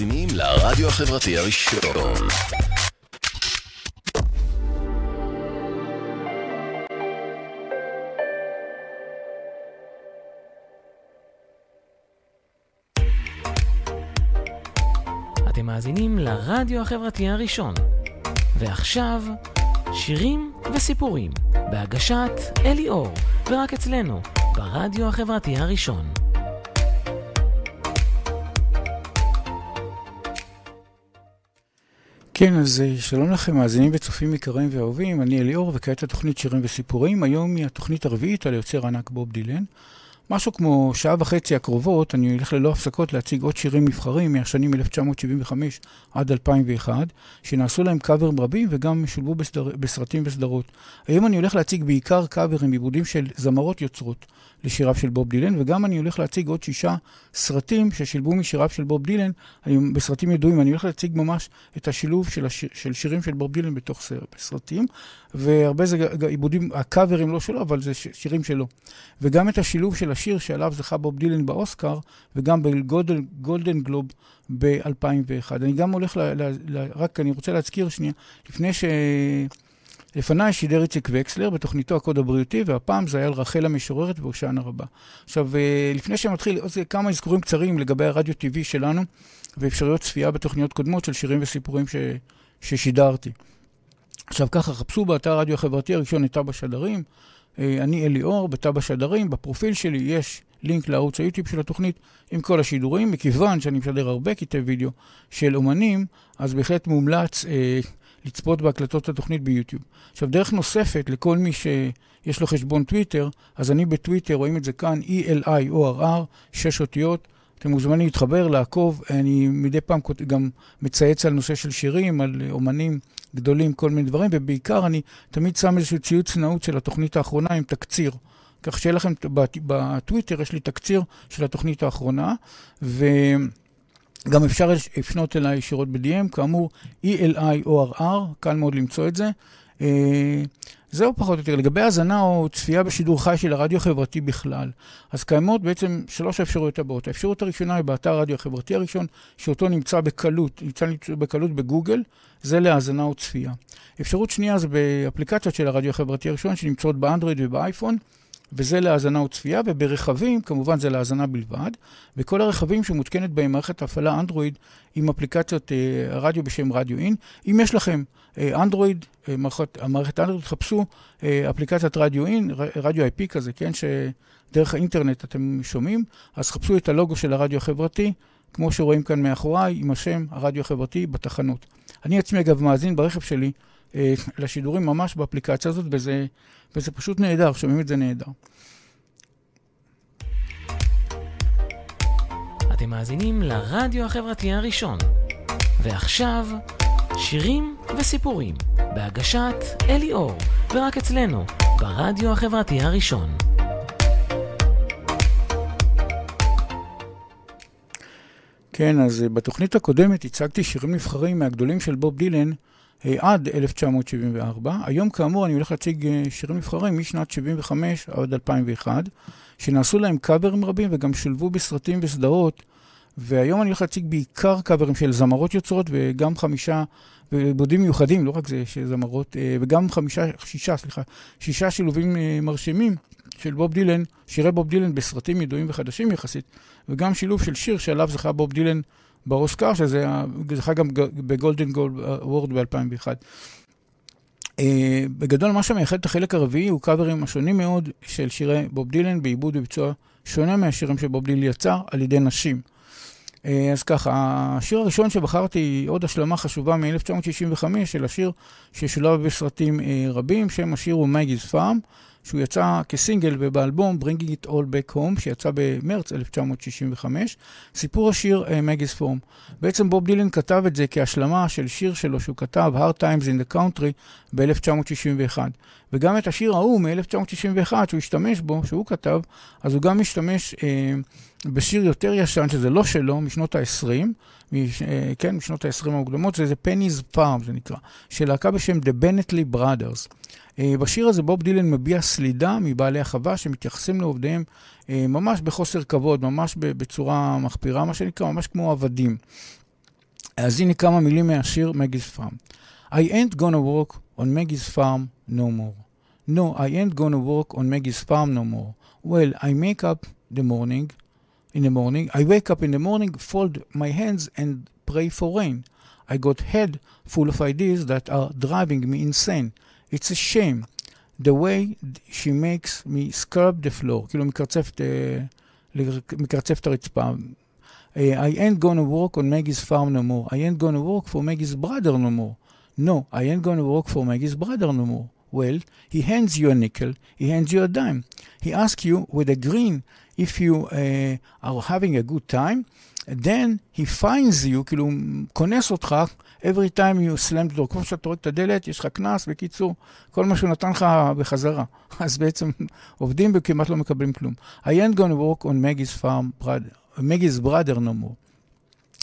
מאזינים לרדיו החברתי הראשון. אתם מאזינים לרדיו החברתי הראשון. ועכשיו, שירים וסיפורים, בהגשת אלי אור, ורק אצלנו, ברדיו החברתי הראשון. כן, אז אה, שלום לכם, מאזינים וצופים יקרים ואהובים, אני אליאור, וכעת התוכנית שירים וסיפורים. היום היא התוכנית הרביעית על היוצר הענק בוב דילן. משהו כמו שעה וחצי הקרובות, אני הולך ללא הפסקות להציג עוד שירים נבחרים מהשנים 1975 עד 2001, שנעשו להם קאברים רבים וגם שולבו בסדר, בסרטים וסדרות. היום אני הולך להציג בעיקר קאברים, עיבודים של זמרות יוצרות לשיריו של בוב דילן, וגם אני הולך להציג עוד שישה סרטים ששילבו משיריו של בוב דילן, אני, בסרטים ידועים. אני הולך להציג ממש את השילוב של, השיר, של שירים של בוב דילן בתוך סרטים, והרבה זה עיבודים, הקאברים לא שלו, אבל זה שירים שלו. וגם את השילוב של השיר שעליו זכה בוב דילן באוסקר, וגם בגולדן גלוב ב-2001. אני גם הולך, ל, ל, ל, רק אני רוצה להזכיר שנייה, לפני ש... לפניי שידר איציק וקסלר בתוכניתו הקוד הבריאותי, והפעם זה היה על רחל המשוררת והושענא רבה. עכשיו, אה, לפני שמתחיל, עוד כמה אזכורים קצרים לגבי הרדיו TV שלנו, ואפשרויות צפייה בתוכניות קודמות של שירים וסיפורים ש... ששידרתי. עכשיו ככה, חפשו באתר הרדיו החברתי הראשון את תב"א שדרים. אה, אני אלי אור, בתב"א שדרים, בפרופיל שלי יש לינק לערוץ היוטיוב של התוכנית עם כל השידורים. מכיוון שאני משדר הרבה קטעי וידאו של אומנים, אז בהחלט מומלץ אה, לצפות בהקלטות התוכנית ביוטיוב. עכשיו, דרך נוספת לכל מי שיש לו חשבון טוויטר, אז אני בטוויטר, רואים את זה כאן, E-L-I-O-R-R, שש אותיות. אתם מוזמנים להתחבר, לעקוב. אני מדי פעם גם מצייץ על נושא של שירים, על אומנים גדולים, כל מיני דברים, ובעיקר אני תמיד שם איזשהו ציוץ נאות של התוכנית האחרונה עם תקציר. כך שיהיה לכם, בטוויטר יש לי תקציר של התוכנית האחרונה, וגם אפשר לפנות אליי ישירות ב-DM, כאמור, E-L-I-O-R-R, קל מאוד למצוא את זה. אה, זהו פחות או יותר. לגבי האזנה או צפייה בשידור חי של הרדיו החברתי בכלל, אז קיימות בעצם שלוש האפשרויות הבאות. האפשרות הראשונה היא באתר הרדיו החברתי הראשון, שאותו נמצא בקלות, נמצא בקלות בגוגל, זה להאזנה או צפייה. אפשרות שנייה זה באפליקציות של הרדיו החברתי הראשון, שנמצאות באנדרואיד ובאייפון. וזה להאזנה או צפייה, וברכבים, כמובן זה להאזנה בלבד. וכל הרכבים שמותקנת בהם מערכת הפעלה אנדרואיד עם אפליקציות אה, רדיו בשם רדיו אין. אם יש לכם אה, אנדרואיד, אה, מערכת, מערכת אנדרואיד, תחפשו אה, אפליקציית רדיו אין, רדיו IP כזה, כן, שדרך האינטרנט אתם שומעים, אז חפשו את הלוגו של הרדיו החברתי, כמו שרואים כאן מאחוריי, עם השם הרדיו החברתי בתחנות. אני עצמי, אגב, מאזין ברכב שלי לשידורים ממש באפליקציה הזאת, וזה, וזה פשוט נהדר, שומעים את זה נהדר. אתם מאזינים לרדיו החברתי הראשון. ועכשיו, שירים וסיפורים, בהגשת אלי אור, ורק אצלנו, ברדיו החברתי הראשון. כן, אז אה, בתוכנית הקודמת הצגתי שירים נבחרים מהגדולים של בוב דילן אה, עד 1974. היום, כאמור, אני הולך להציג אה, שירים נבחרים משנת 75 עד 2001, שנעשו להם קאברים רבים וגם שולבו בסרטים וסדרות. והיום אני הולך להציג בעיקר קאברים של זמרות יוצרות וגם חמישה ועיבודים מיוחדים, לא רק זה, של זמרות, אה, וגם חמישה, שישה, סליחה, שישה שילובים מרשימים של בוב דילן, שירי בוב דילן בסרטים ידועים וחדשים יחסית, וגם שילוב של שיר שעליו זכה בוב דילן באוסקר, שזה זכה גם בגולדן גולד וורד ב-2001. Uh, בגדול, מה שמייחד את החלק הרביעי הוא קאברים השונים מאוד של שירי בוב דילן בעיבוד וביצוע שונה מהשירים שבוב דילן יצר על ידי נשים. Uh, אז ככה, השיר הראשון שבחרתי, עוד השלמה חשובה מ-1965 של השיר ששולב בסרטים רבים, שם השיר הוא מגיז פארם. שהוא יצא כסינגל ובאלבום Bringing It All Back Home, שיצא במרץ 1965, סיפור השיר מגיס uh, פורם. בעצם בוב דילן כתב את זה כהשלמה של שיר שלו שהוא כתב, Hard Times in the Country, ב-1961. וגם את השיר ההוא מ-1961 שהוא השתמש בו, שהוא כתב, אז הוא גם משתמש uh, בשיר יותר ישן, שזה לא שלו, משנות ה-20, מש, uh, כן, משנות ה-20 המוקדמות, זה Penny's Farm, זה נקרא, של להקה בשם The Bennetley Brothers. אה, בשיר הזה בוב דילן מביע סלידה מבעלי החווה שמתייחסים לעובדיהם אה, ממש בחוסר כבוד, ממש בצורה מחפירה, מה שנקרא, ממש כמו עבדים. אז הנה כמה מילים מהשיר מגיס פארם. I ain't gonna work on Maggie's farm no more. No, I ain't gonna work on Maggie's farm no more. Well, I make up the morning, in the morning. I wake up in the morning, fold my hands and pray for rain. I got head full of ideas that are driving me insane. It's a shame. The way she makes me scrub the floor. כאילו מקרצף, מקרצף את הרצפה. I ain't gonna work on Maggie's farm no more. I ain't gonna work for Maggie's brother no more. No, I ain't gonna work for Maggie's brother no more. Well, he hands you a nickel, he hands you a dime. He asks you with a grin if you uh, are having a good time, then he finds you, כאילו הוא כונס אותך, every time you slam door. כמו שאתה רואה את הדלת, יש לך קנס, בקיצור, כל מה שהוא נתן לך בחזרה. אז בעצם עובדים וכמעט לא מקבלים כלום. I ain't gonna work on Maggie's farm, Maggie's brother no more.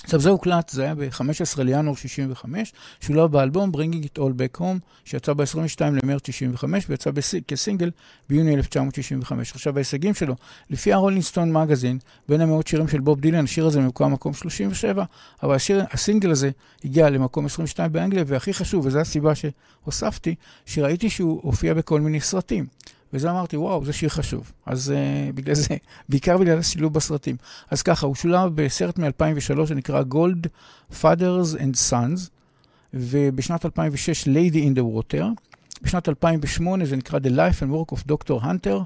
עכשיו זה הוקלט, זה היה ב-15 לינואר 65, שולב באלבום Bringing It All Back Home, שיצא ב-22 למרץ 65 ויצא כסינגל ביוני 1965. עכשיו ההישגים שלו, לפי הרולינג סטון מגזין, בין המאות שירים של בוב דילן, השיר הזה ממוקם מקום 37, אבל השיר, הסינגל הזה הגיע למקום 22 באנגליה, והכי חשוב, וזו הסיבה שהוספתי, שראיתי שהוא הופיע בכל מיני סרטים. וזה אמרתי, וואו, זה שיר חשוב. אז uh, בגלל זה, בעיקר בגלל השילוב בסרטים. אז ככה, הוא שולב בסרט מ-2003 שנקרא Gold Fathers and Sons, ובשנת 2006 Lady in the Water. בשנת 2008 זה נקרא The Life and Work of Dr. Hunter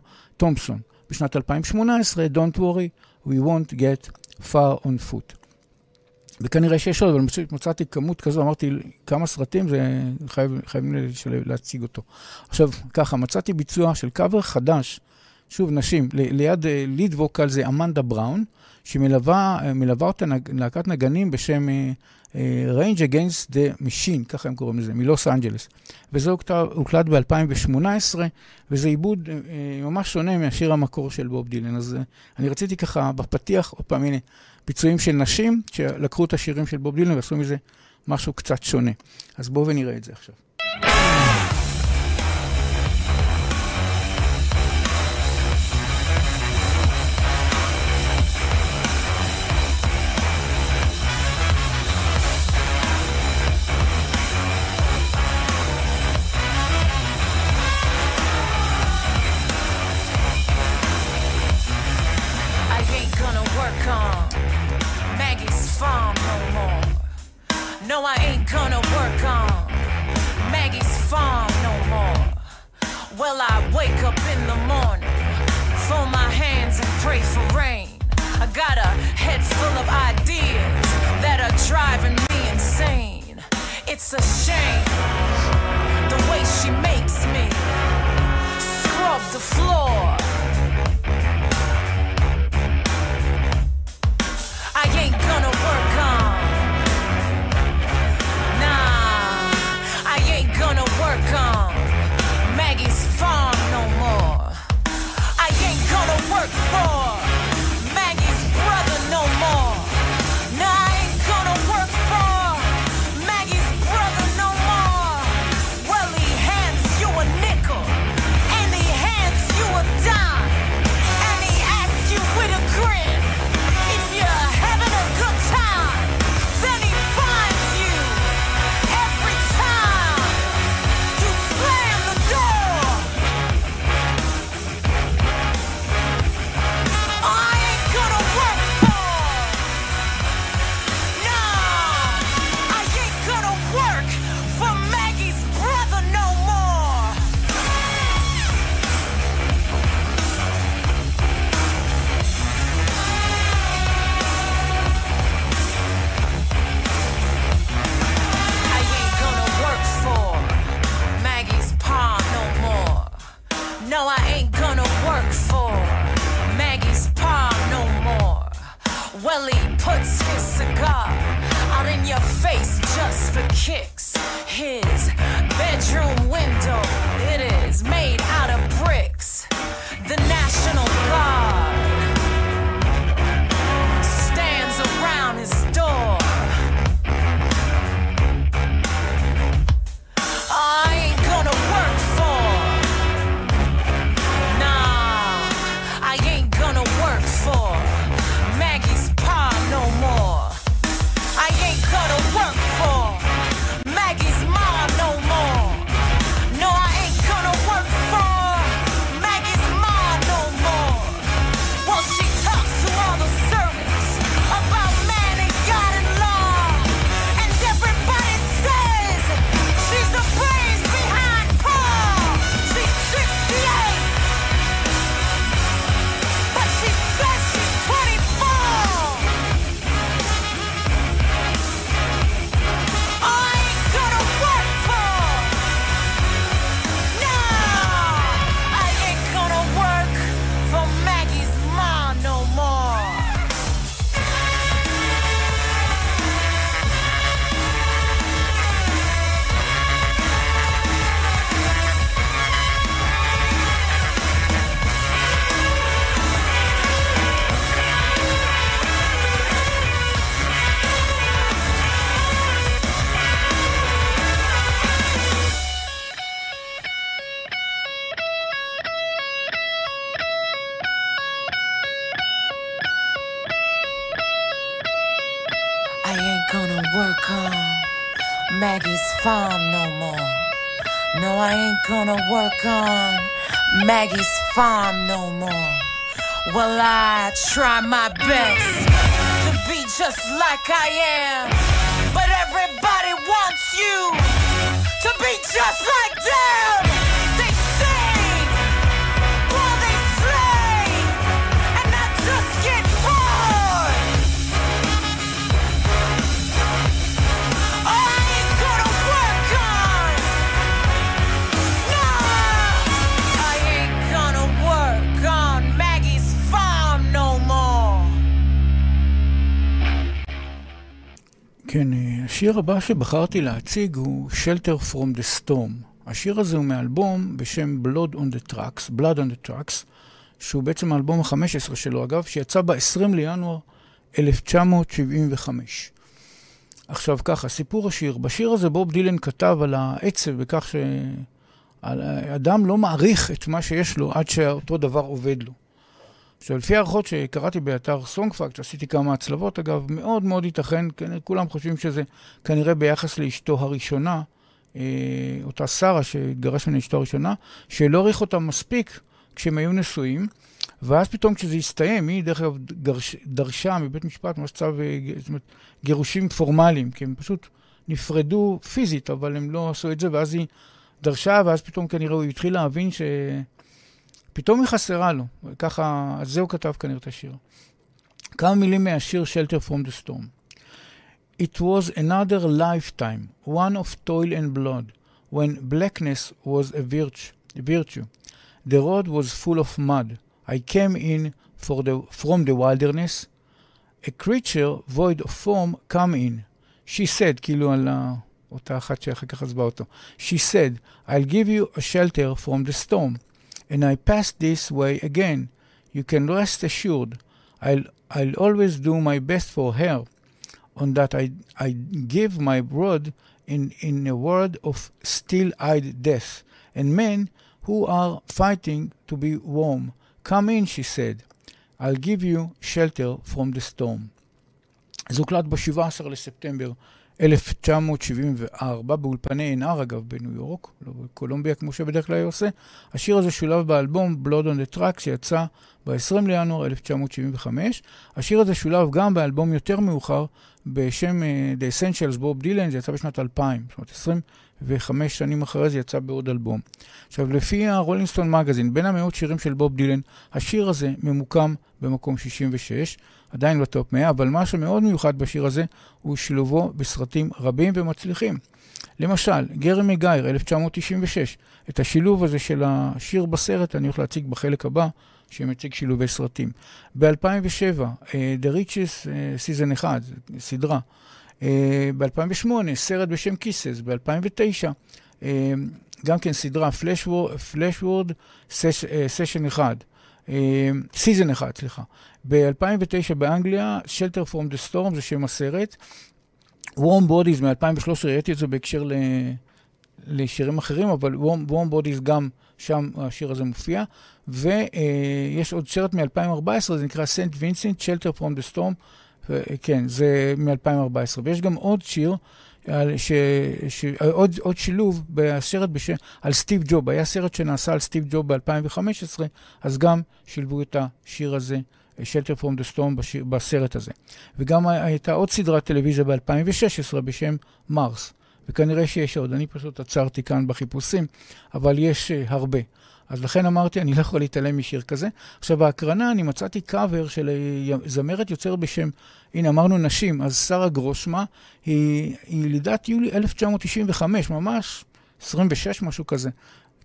Thompson. בשנת 2018, Don't worry, we won't get far on foot. וכנראה שיש עוד, אבל מצאתי כמות כזו, אמרתי, כמה סרטים, זה חייב, חייבים להציג אותו. עכשיו, ככה, מצאתי ביצוע של קאבר חדש, שוב, נשים, ליד ליד ווקל זה אמנדה בראון, שמלווה אותה להקת נגנים בשם Range Against the Machine, ככה הם קוראים לזה, מלוס אנג'לס. וזה הוקלט ב-2018, וזה עיבוד ממש שונה מהשיר המקור של בוב דילן. אז אני רציתי ככה בפתיח, עוד פעם, הנה, ביצועים של נשים, שלקחו את השירים של בוב דילן ועשו מזה משהו קצת שונה. אז בואו ונראה את זה עכשיו. I ain't gonna work on Maggie's farm no more. Well, I wake up in the morning, fold my hands and pray for rain. I got a head full of ideas that are driving me insane. It's a shame the way she makes me scrub the floor. On Maggie's farm no more. Well, I try my best to be just like I am. But everybody wants you to be just like them. כן, אה, השיר הבא שבחרתי להציג הוא Shelter from the Storm. השיר הזה הוא מאלבום בשם Blood on the Tracks, Blood on the Tracks, שהוא בעצם האלבום ה-15 שלו, אגב, שיצא ב-20 לינואר 1975. עכשיו ככה, סיפור השיר. בשיר הזה בוב דילן כתב על העצב בכך שאדם לא מעריך את מה שיש לו עד שאותו דבר עובד לו. עכשיו, לפי הערכות שקראתי באתר סונגפקט, עשיתי כמה הצלבות, אגב, מאוד מאוד ייתכן, כן, כולם חושבים שזה כנראה ביחס לאשתו הראשונה, אה, אותה שרה שהתגרש ממנה אשתו הראשונה, שלא העריך אותה מספיק כשהם היו נשואים, ואז פתאום כשזה הסתיים, היא דרך אגב גרש, דרשה מבית משפט ממש צו, אה, זאת אומרת, גירושים פורמליים, כי הם פשוט נפרדו פיזית, אבל הם לא עשו את זה, ואז היא דרשה, ואז פתאום כנראה הוא התחיל להבין ש... פתאום היא חסרה לו, ככה, אז זה הוא כתב כנראה את השיר. כמה מילים מהשיר Shelter from the Storm. It was another lifetime, one of toil and blood, when blackness was a virtue. A virtue. The road was full of mud. I came in for the, from the wilderness. A creature void of form come in. She said, כאילו על ה- אותה אחת שאחר כך עזבה אותו. She said, I'll give you a shelter from the storm. and I pass this way again. You can rest assured. I'll, I'll always do my best for her. On that I, I give my word in, in a word of still-eyed death. And men who are fighting to be warm, come in, she said. I'll give you shelter from the storm. זה הוקלט ב-17 לספטמבר 1974, באולפני NR אגב, בניו יורק, לא בקולומביה כמו שבדרך כלל היה עושה. השיר הזה שולב באלבום Blood on the Track שיצא ב-20 לינואר 1975. השיר הזה שולב גם באלבום יותר מאוחר בשם uh, The Essentials בוב דילן, זה יצא בשנת 2000, זאת אומרת 25 שנים אחרי זה יצא בעוד אלבום. עכשיו, לפי הרולינגסטון מגזין, בין המאות שירים של בוב דילן, השיר הזה ממוקם במקום 66, עדיין בטופ 100, אבל מה שמאוד מיוחד בשיר הזה הוא שילובו בסרטים רבים ומצליחים. למשל, ג'רי מגווייר, 1996, את השילוב הזה של השיר בסרט אני הולך להציג בחלק הבא, שמציג שילובי סרטים. ב-2007, uh, The Riches uh, Season 1, סדרה. Uh, ב-2008, סרט בשם Kisses. ב-2009, uh, גם כן סדרה, FlashForward Session 1. season אחד, סליחה. ב-2009 באנגליה, Shelter from the Storm זה שם הסרט. Warm Bodies מ-2013, ראיתי את זה בהקשר ל... לשירים אחרים, אבל Warm, Warm Bodies גם שם השיר הזה מופיע. ויש uh, עוד סרט מ-2014, זה נקרא סנט וינסנט, Shelter from the Storm. ו- כן, זה מ-2014. ויש גם עוד שיר, על ש... ש... עוד, עוד שילוב בסרט בשם, על סטיב ג'וב. היה סרט שנעשה על סטיב ג'וב ב-2015, אז גם שילבו את השיר הזה, From the Storm, בשיר, בסרט הזה. וגם הייתה עוד סדרת טלוויזיה ב-2016 בשם מרס. וכנראה שיש עוד, אני פשוט עצרתי כאן בחיפושים, אבל יש uh, הרבה. אז לכן אמרתי, אני לא יכול להתעלם משיר כזה. עכשיו, בהקרנה אני מצאתי קאבר של זמרת יוצרת בשם, הנה אמרנו נשים, אז שרה גרושמה, היא, היא לידת יולי 1995, ממש 26, משהו כזה.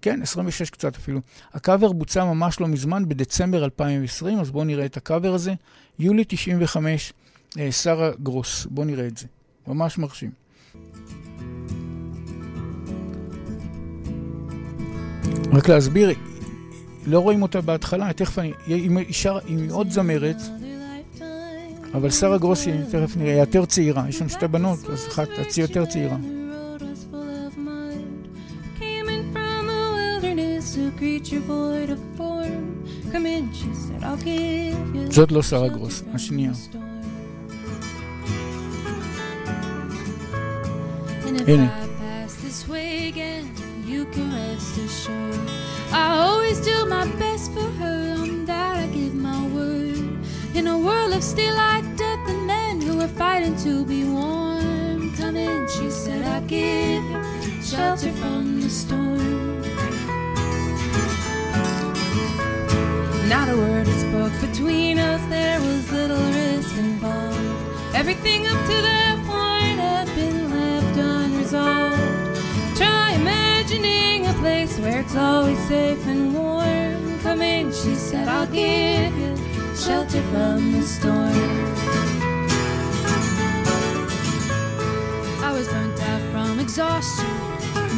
כן, 26 קצת אפילו. הקאבר בוצע ממש לא מזמן, בדצמבר 2020, אז בואו נראה את הקאבר הזה. יולי 95, אה, שרה גרוס. בואו נראה את זה. ממש מרשים. רק להסביר, לא רואים אותה בהתחלה, תכף אני, היא אישה, היא עוד זמרת, אבל שרה גרוסי, תכף נראה, היא יותר צעירה, יש שם שתי בנות, אז אחת, הצי יותר צעירה. זאת לא שרה גרוס, השנייה. As הנה. I pass this way again, you can rest assured. I always do my best for her, on that I give my word. In a world of steel like death and men who are fighting to be warm. Come in, she said, I'll give you shelter from the storm. Not a word was spoke between us, there was little risk involved. Everything up to that point had been left unresolved. Try imagining a place where it's always safe and warm. Come in, she said, I'll give you shelter from the storm. I was burnt out from exhaustion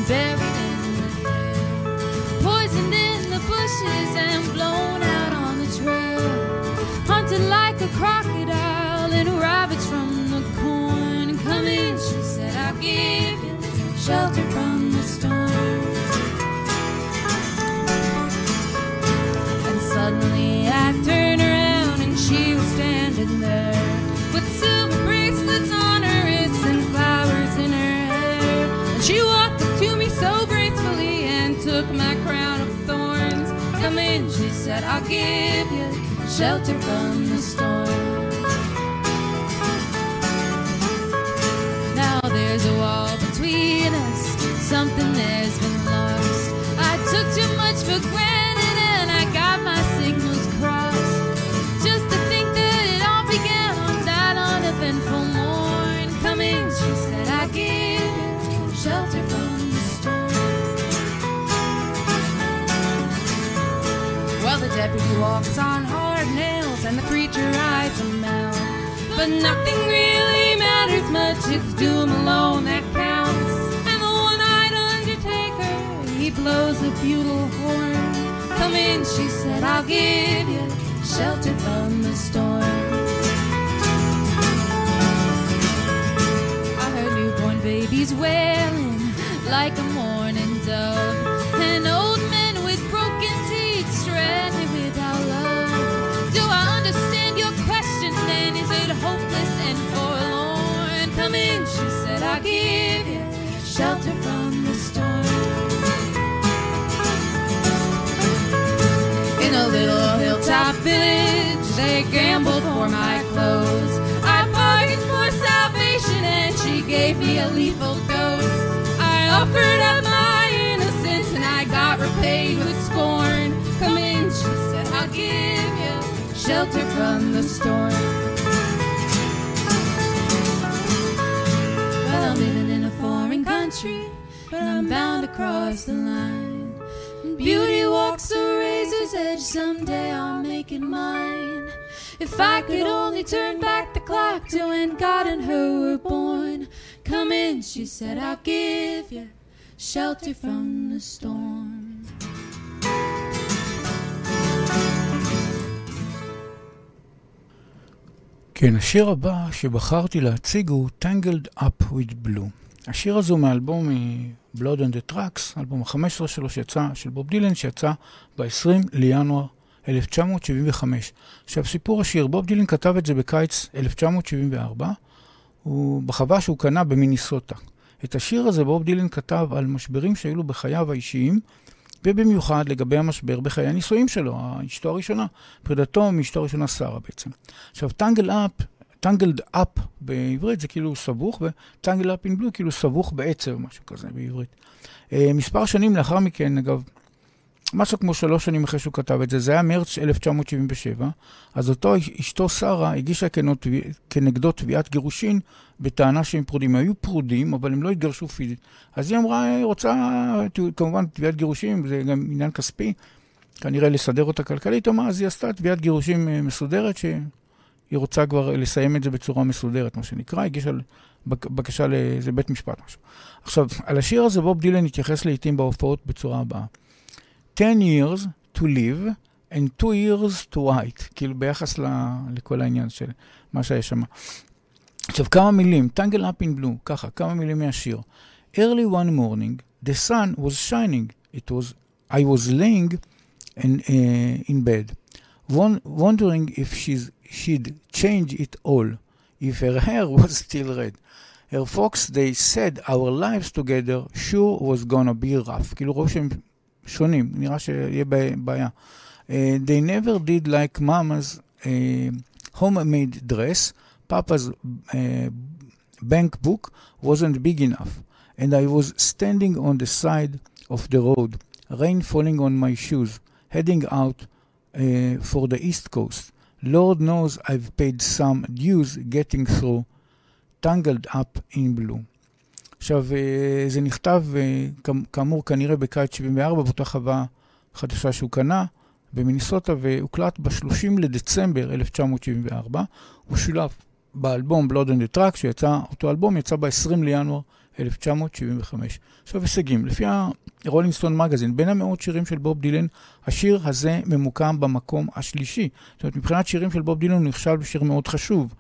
buried in the hair. Poisoned in bushes and blown out on the trail. Hunted like a crocodile and rabbits from the corn. Come in, she said, I'll give you shelter from said, I'll give you shelter from the storm. Now there's a wall between us, something has been lost. I took too much for granted and I got my signals crossed. Deputy walks on hard nails and the preacher rides him out. But nothing really matters much, it's doom alone that counts. And the one-eyed undertaker, he blows a bugle horn. Come in, she said, I'll give you shelter from the storm. I heard newborn babies wailing like a mourning dove. And old in, she said, I'll give you shelter from the storm. In a little hilltop village, they gambled for my clothes. I bargained for salvation, and she gave me a lethal dose. I offered up my innocence, and I got repaid with scorn. Come in, she said, I'll give you shelter from the storm. country, but I'm bound to cross the line. Beauty walks a razor's edge, someday I'll make it mine. If I could only turn back the clock to when God and her were born. Come in, she said, I'll give you shelter from the storm. כן, השיר הבא שבחרתי להציג הוא Tangled Up with Blue. השיר הזה הוא מאלבום Blood on the Tracks, אלבום ה-15 שלו שיצא, של בוב דילן, שיצא ב-20 לינואר 1975. עכשיו, סיפור השיר, בוב דילן כתב את זה בקיץ 1974, הוא בחווה שהוא קנה במיניסוטה. את השיר הזה בוב דילן כתב על משברים שהיו לו בחייו האישיים, ובמיוחד לגבי המשבר בחיי הנישואים שלו, אשתו הראשונה, פרידתו מאשתו הראשונה שרה בעצם. עכשיו, טנגל אפ, טנגלד אפ בעברית זה כאילו סבוך, ו Tangled Up in Blue כאילו סבוך בעצב, משהו כזה בעברית. Uh, מספר שנים לאחר מכן, אגב, משהו כמו שלוש שנים אחרי שהוא כתב את זה, זה היה מרץ 1977, אז אותו אשתו שרה הגישה כנגדו תביעת גירושין בטענה שהם פרודים. היו פרודים, אבל הם לא התגרשו פיזית. אז היא אמרה, היא רוצה, כמובן, תביעת גירושין, זה גם עניין כספי, כנראה לסדר אותה כלכלית, אמרה, אז היא עשתה תביעת גירושין אה, מסודרת, שהיא רוצה כבר לסיים את זה בצורה מסודרת, מה שנקרא, הגישה בקשה לאיזה בית משפט, משהו. עכשיו, על השיר הזה בוב דילן התייחס לעיתים בהופעות בצורה הבאה. 10 years to live and 2 years to write, כאילו ביחס ל, לכל העניין של מה שהיה שם. עכשיו, כמה מילים, Tangle up in blue, ככה, כמה מילים מהשיר. Early one morning, the sun was shining. It was, I was laying in, uh, in bed, wondering if she's, she'd change it all, if her hair was still red. Her folks, they said our lives together sure was gonna be rough. כאילו ראו שהם שונים, נראה שיהיה בה- בעיה. Uh, they never did like mama's uh, homemade dress. Papa's uh, bank book wasn't big enough. And I was standing on the side of the road, rain falling on my shoes, heading out uh, for the East Coast. Lord knows I've paid some dues getting through, tangled up in blue. עכשיו, אה, זה נכתב, אה, כאמ- כאמור, כנראה בקיץ 74, באותה חווה חדשה שהוא קנה, במיניסוטה, והוקלט ב-30 לדצמבר 1974. הוא שולב באלבום Blood and the Track, שיצא, אותו אלבום יצא ב-20 לינואר 1975. עכשיו הישגים, לפי ה Rolling Stone מגזין, בין המאות שירים של בוב דילן, השיר הזה ממוקם במקום השלישי. זאת אומרת, מבחינת שירים של בוב דילן הוא נחשב לשיר מאוד חשוב.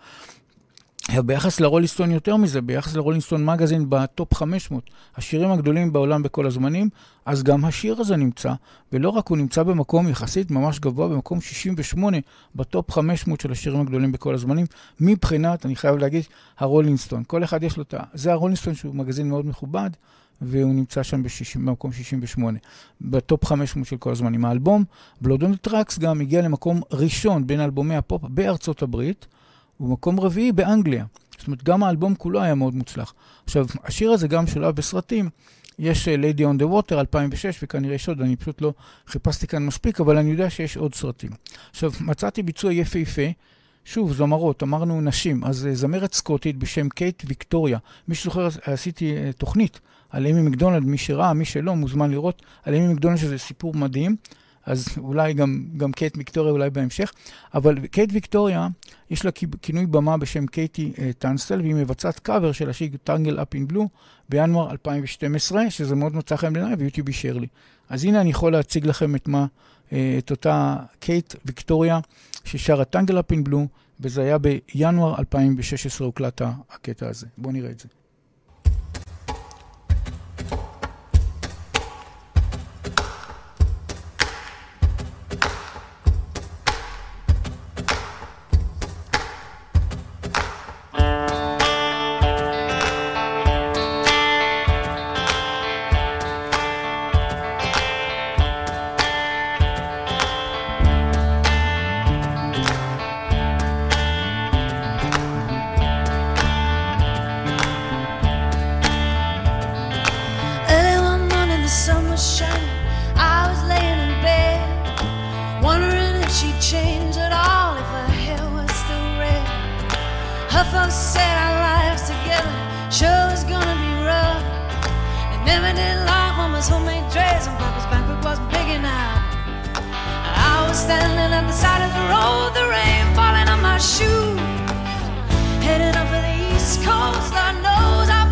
ביחס ל Rolling Stone יותר מזה, ביחס ל Rolling Stone מגזין ב Top 500, השירים הגדולים בעולם בכל הזמנים, אז גם השיר הזה נמצא, ולא רק הוא נמצא במקום יחסית ממש גבוה, במקום 68 ב Top 500 של השירים הגדולים בכל הזמנים, מבחינת, אני חייב להגיד, ה Rolling Stone. כל אחד יש לו את ה... זה ה Rolling Stone שהוא מגזין מאוד מכובד, והוא נמצא שם ב-60, במקום 68, ב Top 500 של כל הזמנים. האלבום, Blood on the Tracks, גם הגיע למקום ראשון בין אלבומי הפופ בארצות הברית, ומקום רביעי באנגליה. זאת אומרת, גם האלבום כולו היה מאוד מוצלח. עכשיו, השיר הזה גם שולב בסרטים. יש uh, Lady on the Water 2006, וכנראה יש עוד, אני פשוט לא חיפשתי כאן מספיק, אבל אני יודע שיש עוד סרטים. עכשיו, מצאתי ביצוע יפהפה. שוב, זמרות, אמרנו נשים, אז uh, זמרת סקוטית בשם קייט ויקטוריה. מי שזוכר, עשיתי uh, תוכנית על איימי מקדונלד, מי שראה, מי שלא, מוזמן לראות על איימי מקדונלד, שזה סיפור מדהים. אז אולי גם, גם קייט ויקטוריה אולי בהמשך, אבל קייט ויקטוריה, יש לה כינוי במה בשם קייטי uh, טנסטל, והיא מבצעת קאבר של השיר Tangled Up in Blue בינואר 2012, שזה מאוד מצא חן בעיניי, ויוטיוב אישר לי. אז הנה אני יכול להציג לכם את מה, uh, את אותה קייט ויקטוריה ששרה טנגל אפ אין בלו, וזה היה בינואר 2016 הוקלט הקטע הזה. בואו נראה את זה. Folks said our lives together sure was gonna be rough. They never did like mama's homemade dress, and papa's banquet was big enough. I was standing at the side of the road, the rain falling on my shoes, heading up for the East Coast. Lord knows I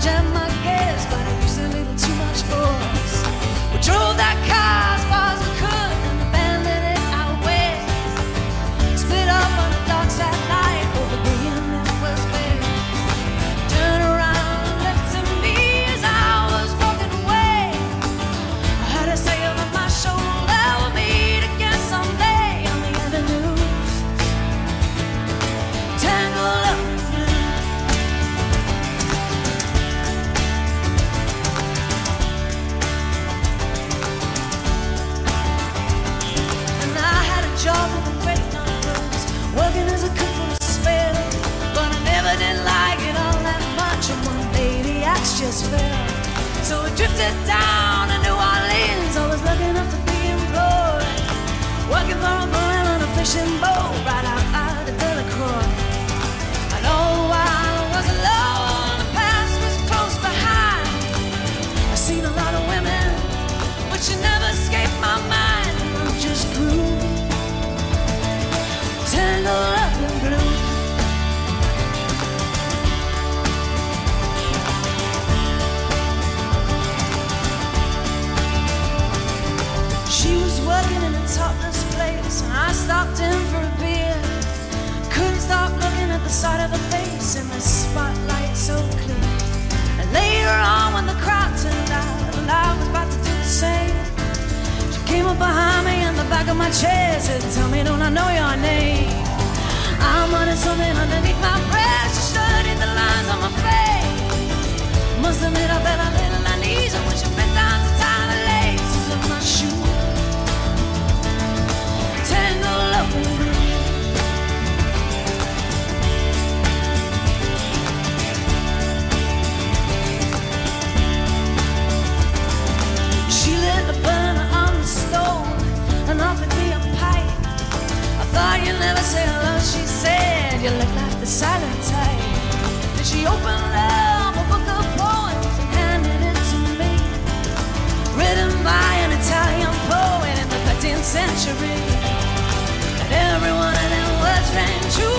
jam, I guess, but it was a little too much for us. We drove that car down New Orleans, I was lucky to be employed. Working for a on a fishing boat stopped in for a beer. Couldn't stop looking at the side of the face in the spotlight so clear. And later on, when the crowd turned out, and I was about to do the same, she came up behind me in the back of my chair, said, "Tell me, don't I know your name?" I'm running something underneath my breath. She studied the lines on my face. Must admit I felt a thought you'd never say hello, she said. You look like the silent type. Then she opened up a book of poems and handed it to me. Written by an Italian poet in the 13th century. And every one of them words rang true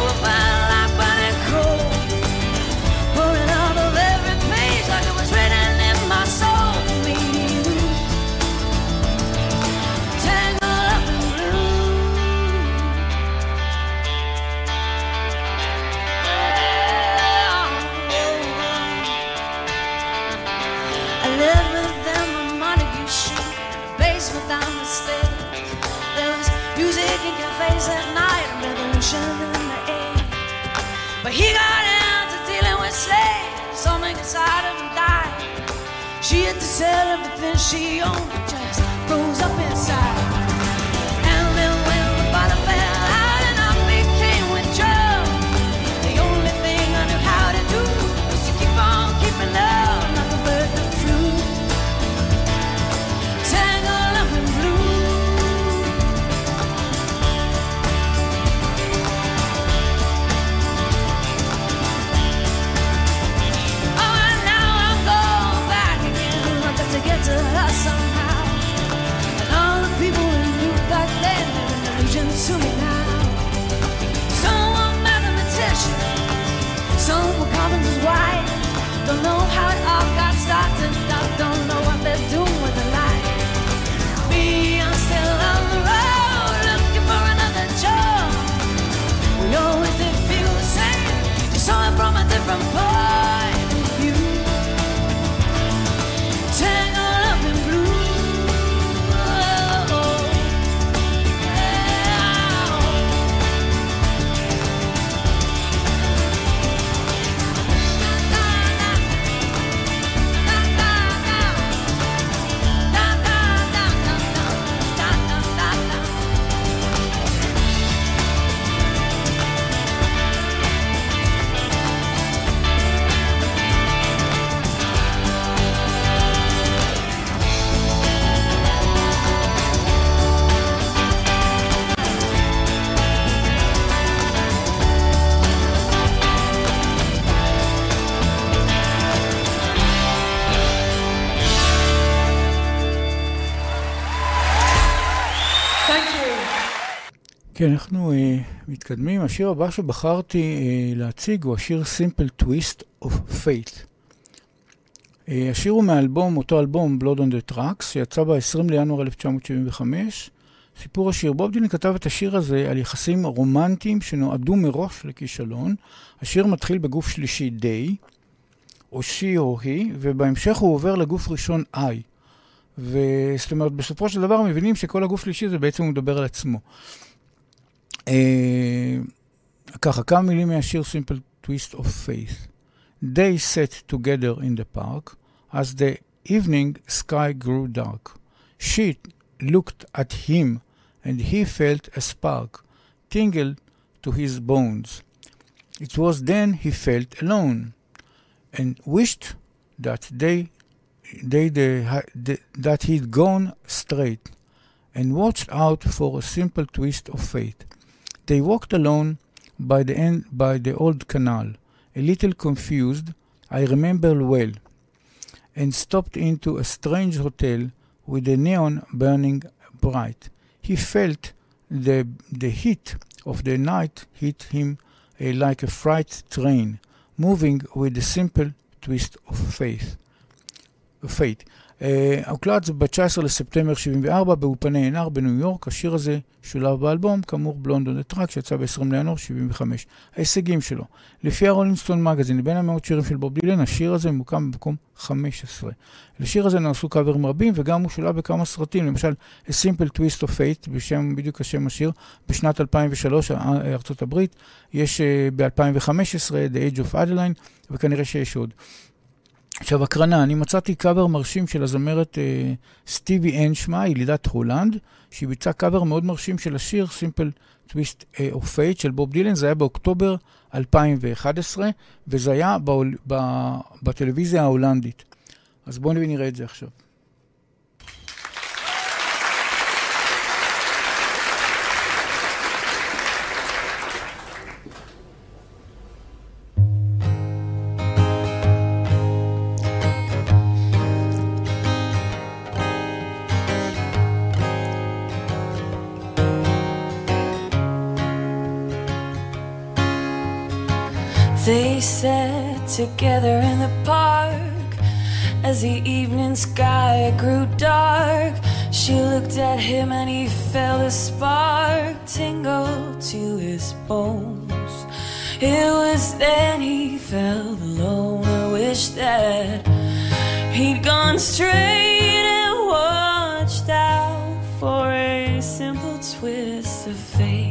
sell everything she owned, from both. כן, אנחנו uh, מתקדמים. השיר הבא שבחרתי uh, להציג הוא השיר Simple Twist of Fate. Uh, השיר הוא מאלבום, אותו אלבום, Blood on the Tracks, שיצא ב-20 לינואר 1975. סיפור השיר, בוב דילן כתב את השיר הזה על יחסים רומנטיים שנועדו מראש לכישלון. השיר מתחיל בגוף שלישי they, או she או he, ובהמשך הוא עובר לגוף ראשון I. וזאת אומרת, בסופו של דבר מבינים שכל הגוף שלישי זה בעצם הוא מדבר על עצמו. אה, ככה, כמה מילים מהשיר Simple Twist of Faith. They sat together in the park as the evening sky grew dark. She looked at him and he felt a spark tingle to his bones. It was then he felt alone and wished that they, they, they, they that he'd gone straight and watched out for a simple twist of fate. They walked alone by the end by the old canal, a little confused, I remember well, and stopped into a strange hotel with the neon burning bright. He felt the the heat of the night hit him uh, like a freight train, moving with a simple twist of faith. Fate. אה, הוקלט זה ב-19 לספטמבר 74 באולפני A&R בניו יורק. השיר הזה שולב באלבום, כאמור Blood on the Track, שיצא ב-20 לינואר 75. ההישגים שלו, לפי ה Rolling Stone מגזין, בין המאות שירים של בוב דילן, השיר הזה ממוקם במקום 15. לשיר הזה נעשו קאברים רבים, וגם הוא שולב בכמה סרטים, למשל A Simple Twist of Fate, בשם, בדיוק השם השיר, בשנת 2003, ארצות הברית. יש uh, ב-2015, The Age of Adaline, וכנראה שיש עוד. עכשיו, הקרנה, אני מצאתי קאבר מרשים של הזמרת אה, סטיבי אן שמה, ילידת הולנד, שהיא ביצעה קאבר מאוד מרשים של השיר Simple Twist of Fate של בוב דילן, זה היה באוקטובר 2011, וזה היה באול, ב, בטלוויזיה ההולנדית. אז בואו נראה את זה עכשיו. Together in the park as the evening sky grew dark. She looked at him and he felt a spark tingle to his bones. It was then he felt alone. I wish that he'd gone straight and watched out for a simple twist of fate.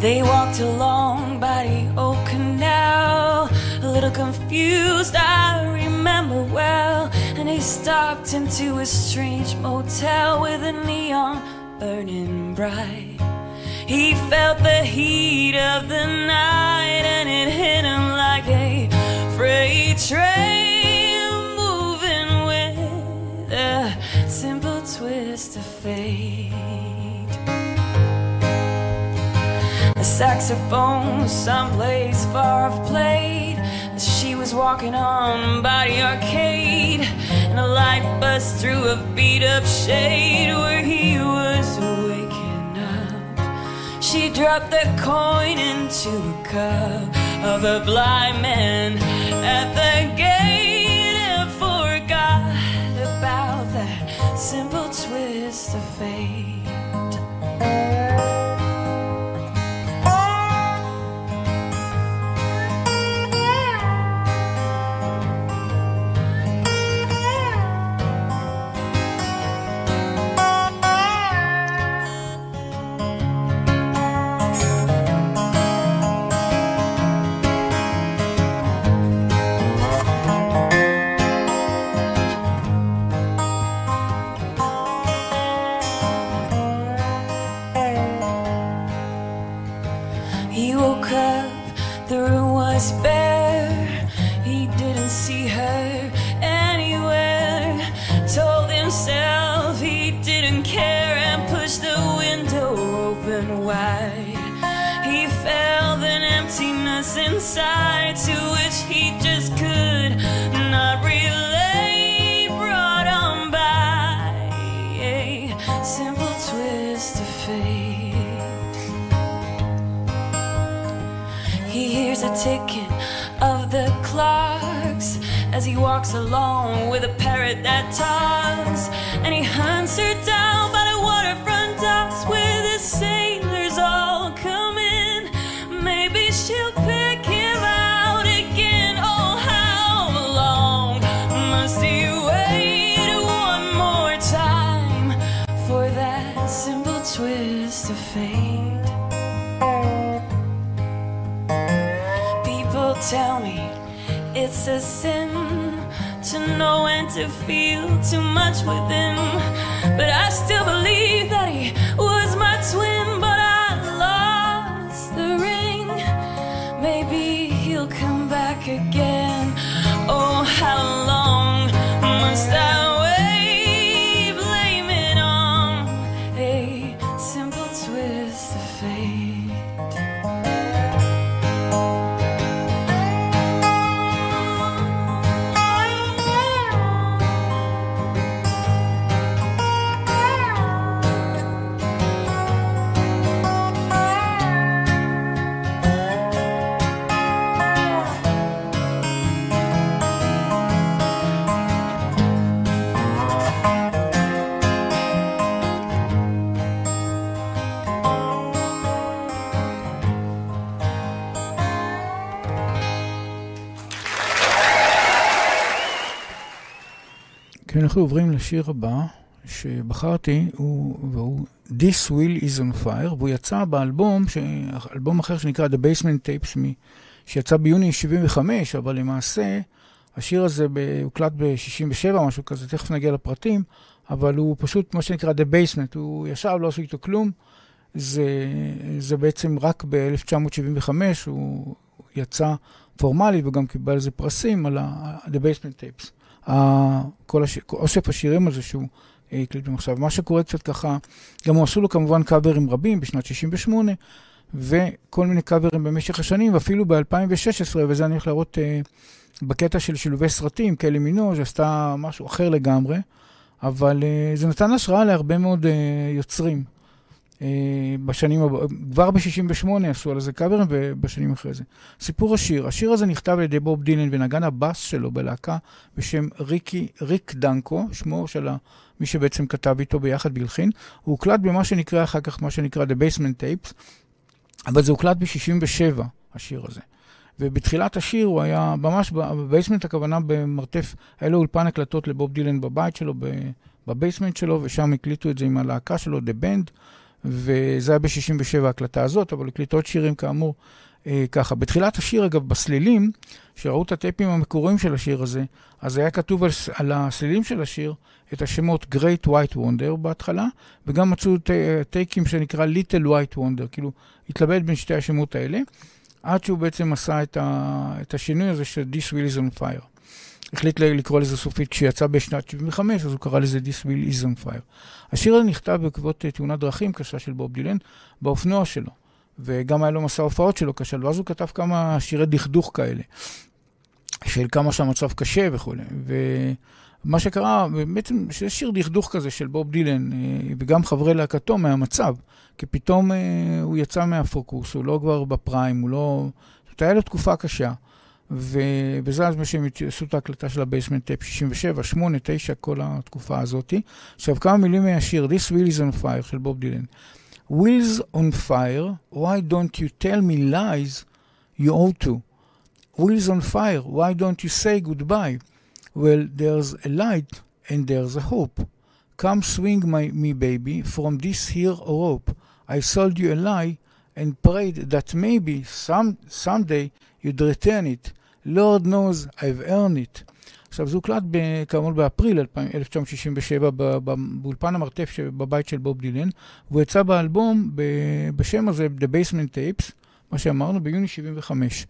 They walked along by the old canal, a little confused, I remember well. And they stopped into a strange motel with a neon burning bright. He felt the heat of the night, and it hit him like a freight train moving with a simple twist of fate. A saxophone someplace far off played as she was walking on by the arcade. And a light buzzed through a beat up shade where he was waking up. She dropped the coin into a cup of a blind man at the gate and forgot about that simple twist of fate. Walks along with a parrot that talks. And he hunts her down by the waterfront docks where the sailors all come in. Maybe she'll pick him out again. Oh, how long must he wait one more time for that simple twist of fate? People tell me it's a sin know and to feel too much within. But I still believe that he was my twin, but I lost the ring. Maybe he'll come back again. כן, אנחנו עוברים לשיר הבא שבחרתי, הוא, והוא This Will is on Fire, והוא יצא באלבום, ש... אלבום אחר שנקרא The Basement Tapes, מ... שיצא ביוני 75, אבל למעשה השיר הזה הוקלט ב-67, משהו כזה, תכף נגיע לפרטים, אבל הוא פשוט, מה שנקרא The Basement, הוא ישב, לא עשו איתו כלום. זה, זה בעצם רק ב-1975, הוא יצא פורמלית וגם קיבל איזה פרסים על ה-The Basement Tapes. כל הש... אוסף השירים הזה שהוא הקליט עכשיו. מה שקורה קצת ככה, גם הוא עשו לו כמובן קאברים רבים בשנת 68, וכל מיני קאברים במשך השנים, ואפילו ב-2016, וזה אני הולך להראות uh, בקטע של שילובי סרטים, קלי מינוז' עשתה משהו אחר לגמרי, אבל uh, זה נתן השראה להרבה מאוד uh, יוצרים. Uh, בשנים הבאות, כבר ב-68 עשו על זה קאברים ובשנים אחרי זה. סיפור השיר, השיר הזה נכתב על ידי בוב דילן ונגן הבאס שלו בלהקה בשם ריקי, ריק דנקו, שמו של מי שבעצם כתב איתו ביחד בלחין. הוא הוקלט במה שנקרא אחר כך, מה שנקרא The Basement Tapes, אבל זה הוקלט ב-67, השיר הזה. ובתחילת השיר הוא היה ממש ב basement, הכוונה במרתף, היה לו אולפן הקלטות לבוב דילן בבית שלו, ב basement שלו, ושם הקליטו את זה עם הלהקה שלו, The Band, וזה היה ב-67 ההקלטה הזאת, אבל הקליטו עוד שירים כאמור אה, ככה. בתחילת השיר, אגב, בסלילים, שראו את הטייפים המקוריים של השיר הזה, אז היה כתוב על, על הסלילים של השיר את השמות Great White Wonder בהתחלה, וגם מצאו טייקים שנקרא Little White Wonder, כאילו התלבט בין שתי השמות האלה, עד שהוא בעצם עשה את, ה, את השינוי הזה של This Wheel is on Fire. החליט לקרוא לזה סופית כשיצא בשנת 75, אז הוא קרא לזה This Will is on Fire. השיר הזה נכתב בעקבות תאונת דרכים קשה של בוב דילן באופנוע שלו, וגם היה לו מסע הופעות שלו כשל, ואז הוא כתב כמה שירי דכדוך כאלה, של כמה שהמצב קשה וכולי. מה שקרה, בעצם, שיש שיר דכדוך כזה של בוב דילן, אה, וגם חברי להקתו מהמצב, כי פתאום אה, הוא יצא מהפוקוס, הוא לא כבר בפריים, הוא לא... הייתה לו תקופה קשה. ו... וזה אז מה שהם עשו את ההקלטה של הבייסמנט טייפ 67, 8, 9, כל התקופה הזאת. עכשיו, כמה מילים מהשיר, This Wheel is on Fire של בוב דילן. Wheels on fire, why don't you tell me lies you ought to? Wheels on fire, why don't you say goodbye? Well, there's a light and there's a hope. Come swing my, me, baby, from this here rope. I sold you a lie and prayed that maybe some, someday you'd return it. Lord knows I've earned it. עכשיו, זה הוקלט כאמור באפריל 1967 באולפן המרתף בבית של בוב דילן, והוא יצא באלבום בשם הזה, The Basement Tapes, מה שאמרנו, ביוני 75.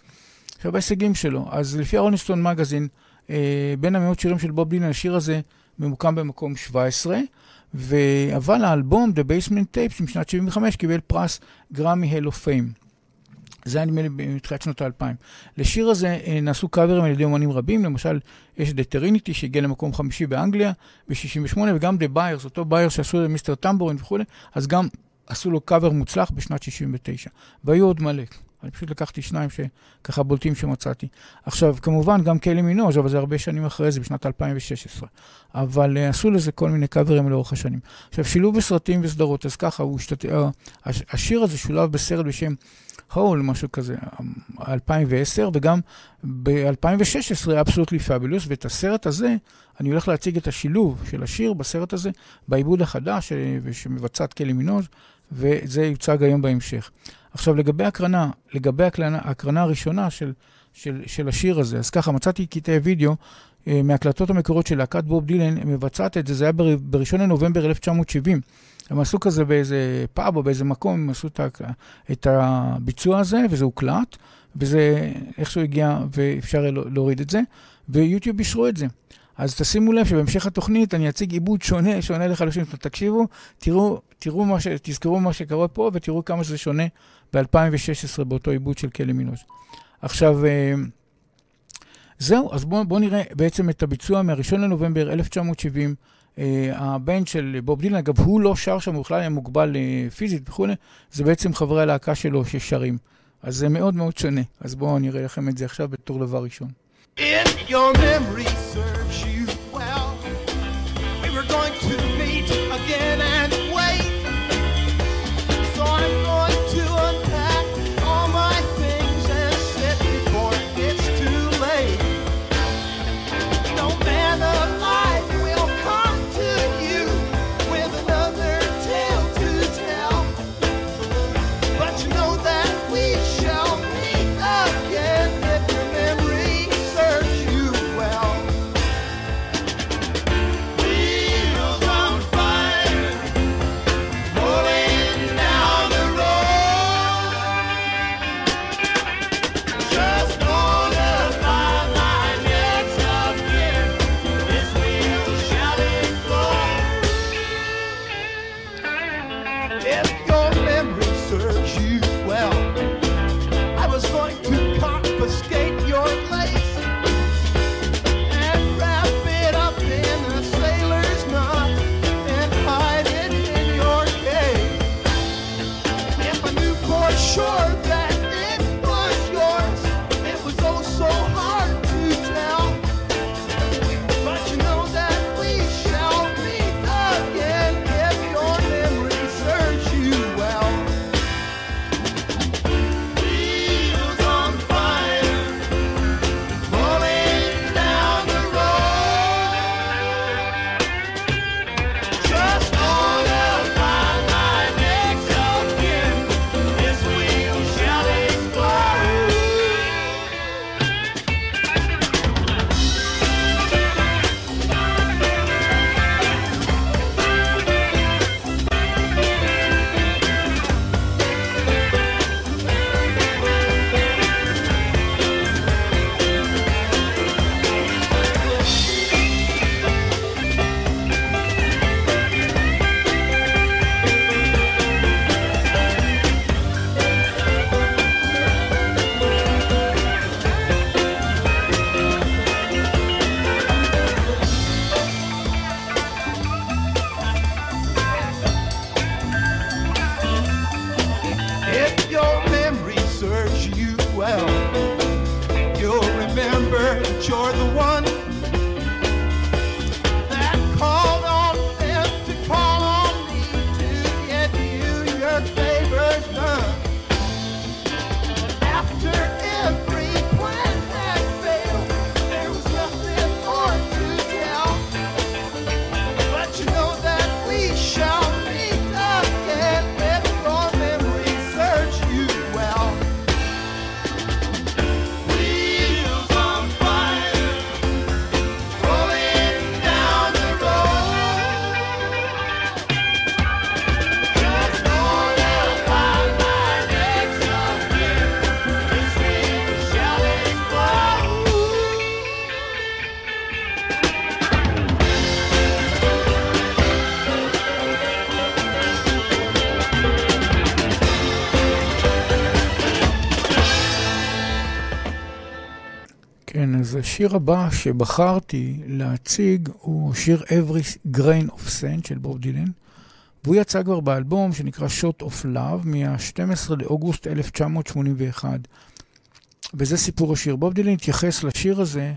עכשיו, ההישגים שלו, אז לפי הרולינסטון מגזין, אה, בין המאות שירים של בוב דילן, השיר הזה ממוקם במקום 17, ו... אבל האלבום, The Basement Tapes, משנת 75, קיבל פרס גרמי Hall of Fame. זה היה נדמה לי בתחילת שנות האלפיים. לשיר הזה אה, נעשו קאברים על ידי אומנים רבים, למשל, יש את טריניטי שהגיע למקום חמישי באנגליה ב-68, וגם The Byrds, אותו Byrds שעשו ל Mr. Tambourine וכולי, אז גם עשו לו קאבר מוצלח בשנת 69. והיו עוד מלא. אני פשוט לקחתי שניים שככה בולטים שמצאתי. עכשיו, כמובן, גם קלי מינוז', אבל זה הרבה שנים אחרי זה, בשנת 2016. אבל uh, עשו לזה כל מיני קאברים לאורך השנים. עכשיו, שילוב בסרטים וסדרות, אז ככה, השתת... uh, השיר הזה שולב בסרט בשם הול, משהו כזה, 2010, וגם ב-2016, אבסולוטלי פאבילוס, ואת הסרט הזה, אני הולך להציג את השילוב של השיר בסרט הזה, בעיבוד החדש, אה, שמבצעת קלי מינוז', וזה יוצג היום בהמשך. עכשיו, לגבי הקרנה, לגבי הקרנה, הקרנה הראשונה של, של, של השיר הזה, אז ככה, מצאתי קטעי וידאו אה, מהקלטות המקורות של להקת בוב דילן, מבצעת את זה, זה היה ב-1 לנובמבר 1970. הם עשו כזה באיזה פאב או באיזה מקום, הם עשו את, הביצוע הזה, וזה הוקלט, וזה איכשהו הגיע ואפשר להוריד את זה, ויוטיוב אישרו את זה. אז תשימו לב שבהמשך התוכנית אני אציג עיבוד שונה, שונה לחלוטין. תקשיבו, תראו, תראו מה ש... תזכרו מה שקורה פה ותראו כמה שזה שונה ב-2016 באותו עיבוד של כלא מינוס. עכשיו, אה, זהו, אז בואו בוא נראה בעצם את הביצוע מה-1 לנובמבר 1970. Uh, הבן של בוב דילן, אגב, הוא לא שר שם, הוא בכלל היה מוגבל uh, פיזית וכולי, זה בעצם חברי הלהקה שלו ששרים. אז זה מאוד מאוד שונה. אז בואו נראה לכם את זה עכשיו בתור דבר ראשון. In your memory serves you השיר הבא שבחרתי להציג הוא שיר Every Grain of Sand של בוב דילן, והוא יצא כבר באלבום שנקרא Shot of Love מה-12 לאוגוסט 1981. וזה סיפור השיר. בוב דילן התייחס לשיר הזה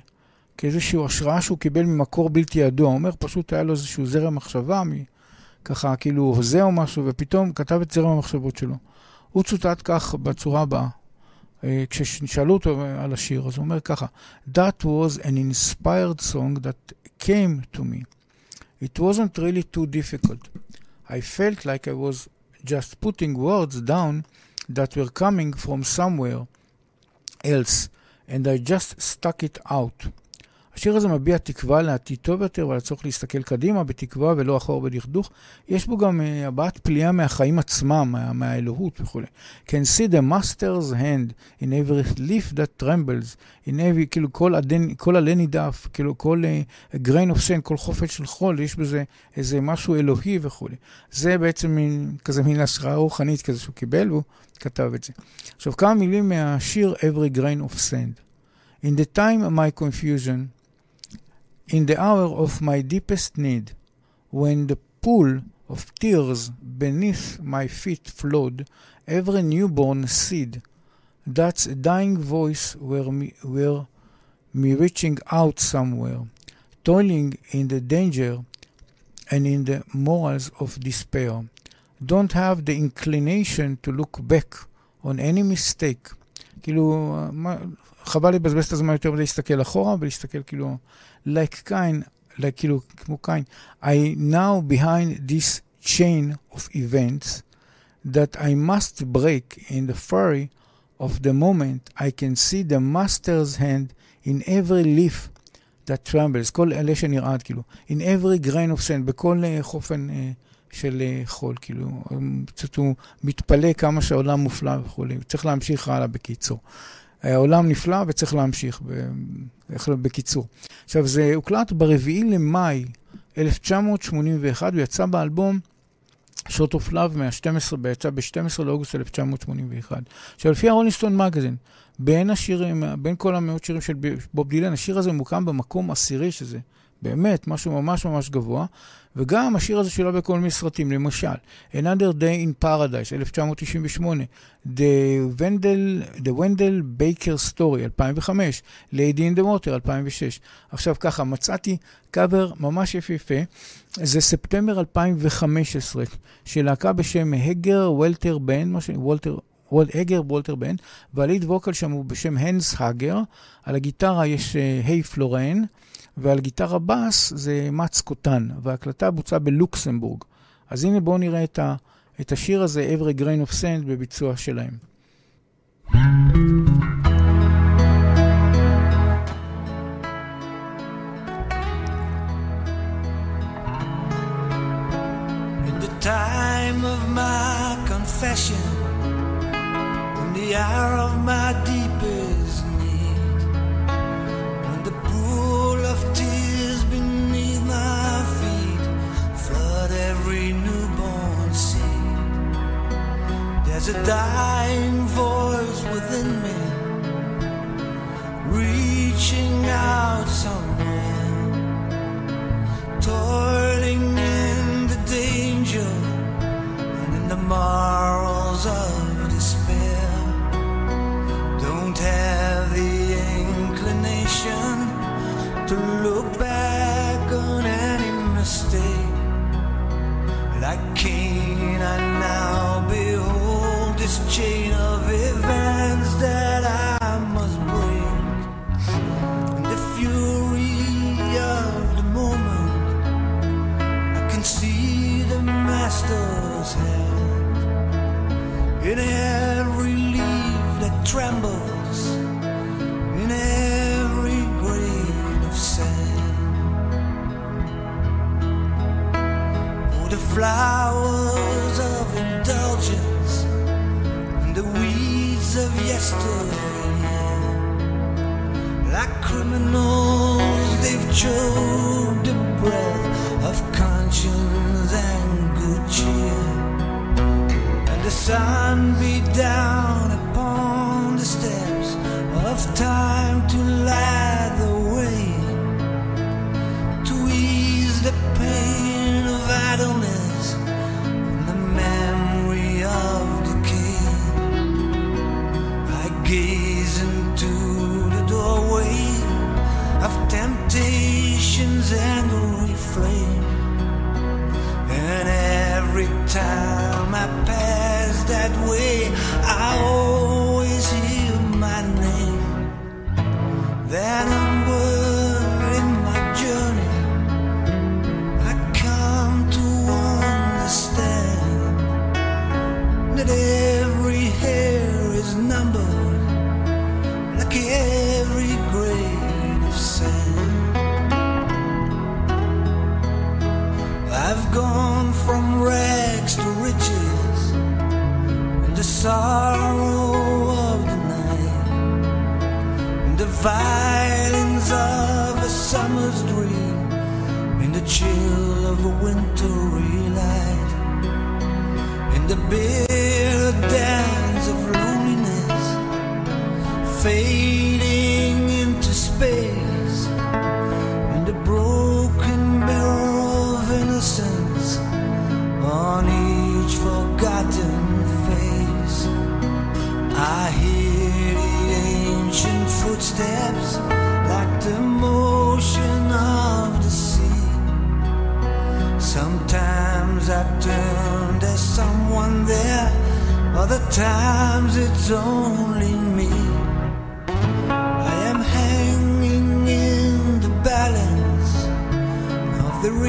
כאיזושהי השראה שהוא קיבל ממקור בלתי ידוע. הוא אומר, פשוט היה לו איזשהו זרם מחשבה, ככה כאילו הוזה או משהו, ופתאום כתב את זרם המחשבות שלו. הוא צוטט כך בצורה הבאה. אה, כששאלו אותו על השיר, אז הוא אומר ככה, That was an inspired song that came to me. It wasn't really too difficult. I felt like I was just putting words down that were coming from somewhere else, and I just stuck it out. השיר הזה מביע תקווה לעתיד טוב יותר ועל הצורך להסתכל קדימה בתקווה ולא אחור בדכדוך. יש בו גם uh, הבעת פליאה מהחיים עצמם, מה, מהאלוהות וכו'. can see the master's hand in every leaf that trembles, in every, כאילו כל, עדן, כל עלה נידף, כאילו כל uh, grain of sand, כל חופש של חול, יש בזה איזה משהו אלוהי וכו'. זה בעצם מין, כזה מין השראה רוחנית כזה שהוא קיבל והוא כתב את זה. עכשיו כמה מילים מהשיר Every Grain of Sand. In the time of my confusion, in the hour of my deepest need, when the pool of tears beneath my feet flowed, every newborn seed, that's a dying voice were me, were me reaching out somewhere, toiling in the danger and in the morals of despair. Don't have the inclination to look back on any mistake. כאילו, חבל לבזבז את הזמן יותר מדי להסתכל אחורה ולהסתכל כאילו like kind, like כאילו, כמו kind. I now behind this chain of events that I must break in the fury of the moment I can see the master's hand in every leaf that trembles, כל אלה שנרעד, כאילו, in every grain of sand, בכל uh, חופן uh, של uh, חול, כאילו, קצת הוא מתפלא כמה שהעולם מופלא וכולי, צריך להמשיך הלאה בקיצור. העולם נפלא וצריך להמשיך, בקיצור. עכשיו, זה הוקלט ברביעי למאי 1981, הוא יצא באלבום Shot of Love מה-12, יצא ב-12 לאוגוסט 1981. עכשיו, לפי ה Rolling Stone מגזין, בין השירים, בין כל המאות שירים של בוב דילן, השיר הזה מוקם במקום עשירי, שזה באמת משהו ממש ממש גבוה. וגם השיר הזה שולב בכל מיני סרטים, למשל, Another Day in Paradise, 1998, The Wendell, The Wendell Baker Story, 2005, Lady in the Water, 2006. עכשיו ככה, מצאתי קאבר ממש יפהפה, זה ספטמבר 2015, של להקה בשם הגר וולטר בן, מה ש... וולטר... הגר וולטר בן, והליד ווקל שם הוא בשם הנס הגר, על הגיטרה יש היי uh, פלורן, ועל גיטרה בס זה מאץ קוטן, וההקלטה בוצעה בלוקסמבורג. אז הנה בואו נראה את, ה, את השיר הזה, Every Grain of Sand, בביצוע שלהם. time of my confession, in the hour of my deepest There's a dying voice within me, reaching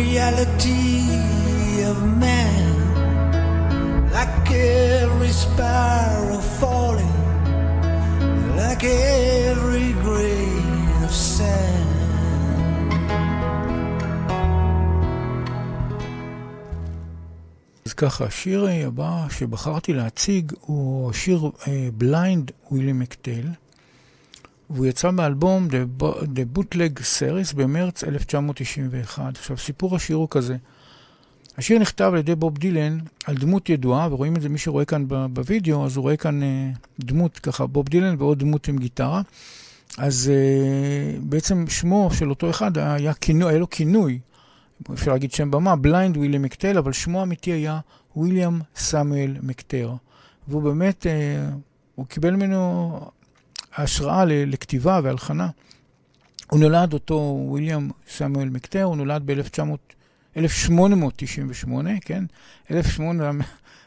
reality of man, like every sparrow falling, like every grain of sand. אז ככה, השיר אה, הבא שבחרתי להציג הוא השיר בליינד ווילי מקטל, והוא יצא באלבום The Bo- The Bootleg Series במרץ 1991. עכשיו, סיפור השיר הוא כזה. השיר נכתב על ידי בוב דילן על דמות ידועה, ורואים את זה, מי שרואה כאן בווידאו, אז הוא רואה כאן אה, דמות, ככה, בוב דילן ועוד דמות עם גיטרה. אז אה, בעצם שמו של אותו אחד היה כינוי, היה לו כינוי, אפשר להגיד שם במה, Blind וויליאם מקטל, אבל שמו האמיתי היה וויליאם סמואל מקטר. והוא באמת, אה, הוא קיבל ממנו השראה לכתיבה והלחנה. הוא נולד אותו וויליאם סמואל מקטר, הוא נולד ב-1898, כן? 1800,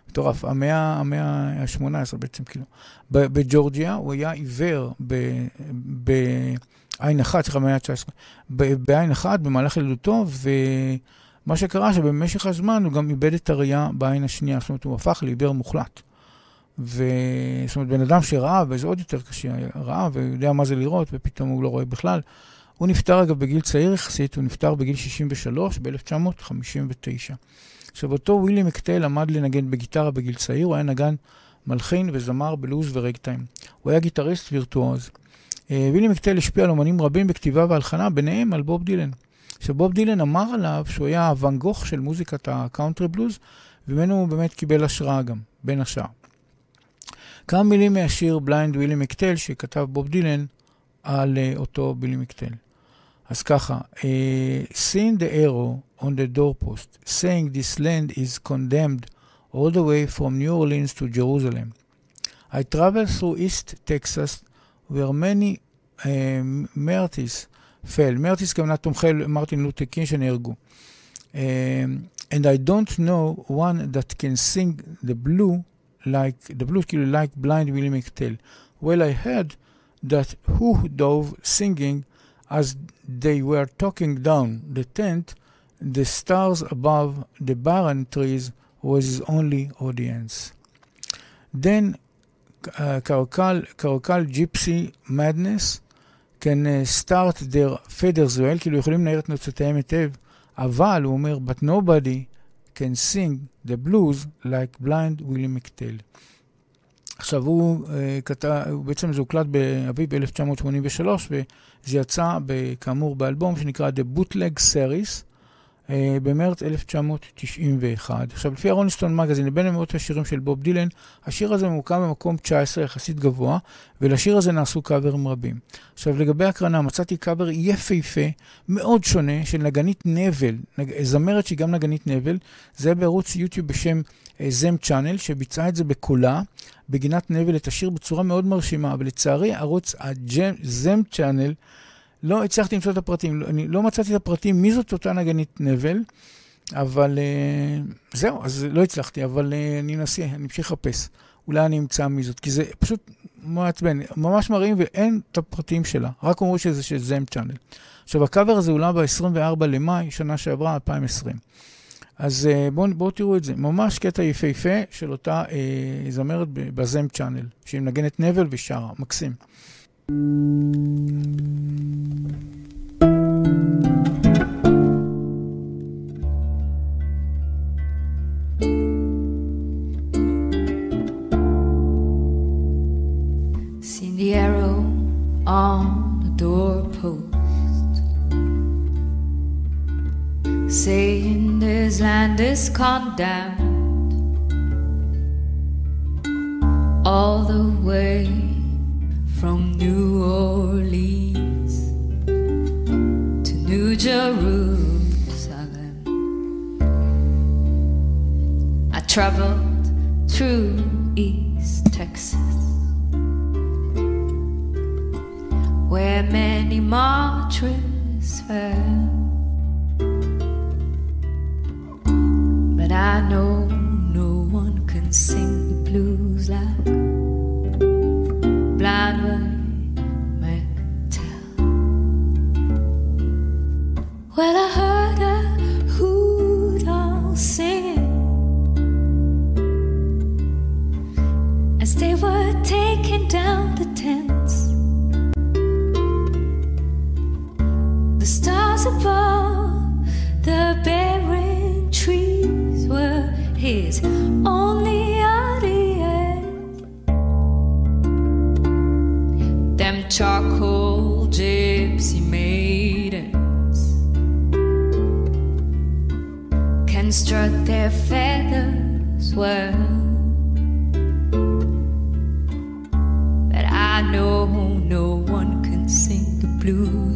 מטורף, המאה המאה ה-18 בעצם, כאילו. בג'ורג'יה, הוא היה עיוור בעין אחת, סליחה, במאה ה-19, ב- בעין אחת במהלך ילדותו, ומה שקרה שבמשך הזמן הוא גם איבד את הראייה בעין השנייה, זאת אומרת, הוא הפך לעיוור מוחלט. ו... זאת אומרת, בן אדם שראה, וזה עוד יותר קשה, ראה ויודע מה זה לראות, ופתאום הוא לא רואה בכלל. הוא נפטר אגב בגיל צעיר יחסית, הוא נפטר בגיל 63 ב-1959. עכשיו, אותו ווילי מקטל למד לנגן בגיטרה בגיל צעיר, הוא היה נגן מלחין וזמר בלוז ורגטיים. הוא היה גיטריסט וירטואוז. אה, ווילי מקטל השפיע על אומנים רבים בכתיבה והלחנה, ביניהם על בוב דילן. עכשיו, בוב דילן אמר עליו שהוא היה הוואן גוך של מוזיקת הקאונטרי בלוז, וממנו הוא באמת קיבל השראה גם, בין השאר. כמה מילים מהשיר Blind Willie McTell שכתב בוב דילן על אה, אותו ווילי מקטל. אז ככה, uh, seeing the arrow on the doorpost, saying this land is condemned all the way from New Orleans to Jerusalem. I traveled through East Texas where many uh, מרטיס fell. מרטיס כמובן תומכי מרטין לותר קינג שנהרגו. Um, and I don't know one that can sing the blue like, the blue כאילו like blind Willie McTell. Well, I heard that who dove singing as they were talking down the tent, the stars above the barren trees was his only audience. Then uh, Caracal, Caracal Gypsy Madness can uh, start their feathers well, כאילו יכולים לנער את נוצותיהם היטב, אבל הוא אומר, but nobody can sing the blues like blind Willie McTell. עכשיו, הוא uh, כתב, בעצם זה הוקלט באביב 1983, וזה יצא, כאמור, באלבום שנקרא The Bootleg Series, uh, במרץ 1991. עכשיו, לפי הרונסטון מגזין, בין מאות השירים של בוב דילן, השיר הזה ממוקם במקום 19 יחסית גבוה, ולשיר הזה נעשו קאברים רבים. עכשיו, לגבי הקרנה, מצאתי קאבר יפהפה, מאוד שונה, של נגנית נבל, נג... זמרת שהיא גם נגנית נבל, זה בערוץ יוטיוב בשם זם צ'אנל, שביצעה את זה בקולה, בגינת נבל את השיר בצורה מאוד מרשימה, אבל לצערי ערוץ הזם צ'אנל לא הצלחתי למצוא את הפרטים, לא- אני לא מצאתי את הפרטים מי זאת אותה נגנית נבל, אבל אה, זהו, אז לא הצלחתי, אבל אה, אני אנסה, אני אמשיך לחפש. אולי אני אמצא מי זאת, כי זה פשוט מעצבן, ממש מראים ואין את הפרטים שלה, רק אומרים שזה של זם צ'אנל. עכשיו, הקאבר הזה אולם ב-24 למאי, שנה שעברה, 2020. אז אה, בואו בוא תראו את זה, ממש קטע יפהפה של אותה אה, זמרת בזם צ'אנל, שהיא מנגנת נבל ושרה, מקסים. Seen the arrow on the doorpost. Saying this land is condemned. All the way from New Orleans to New Jerusalem. I traveled through East Texas where many martyrs fell. But I know no one can sing the blues like Well, I heard a owl singing as they were taking down the tents. The stars above the barren trees were his only audience. Them charcoal gypsy strut their feathers well. But I know no one can sing the blues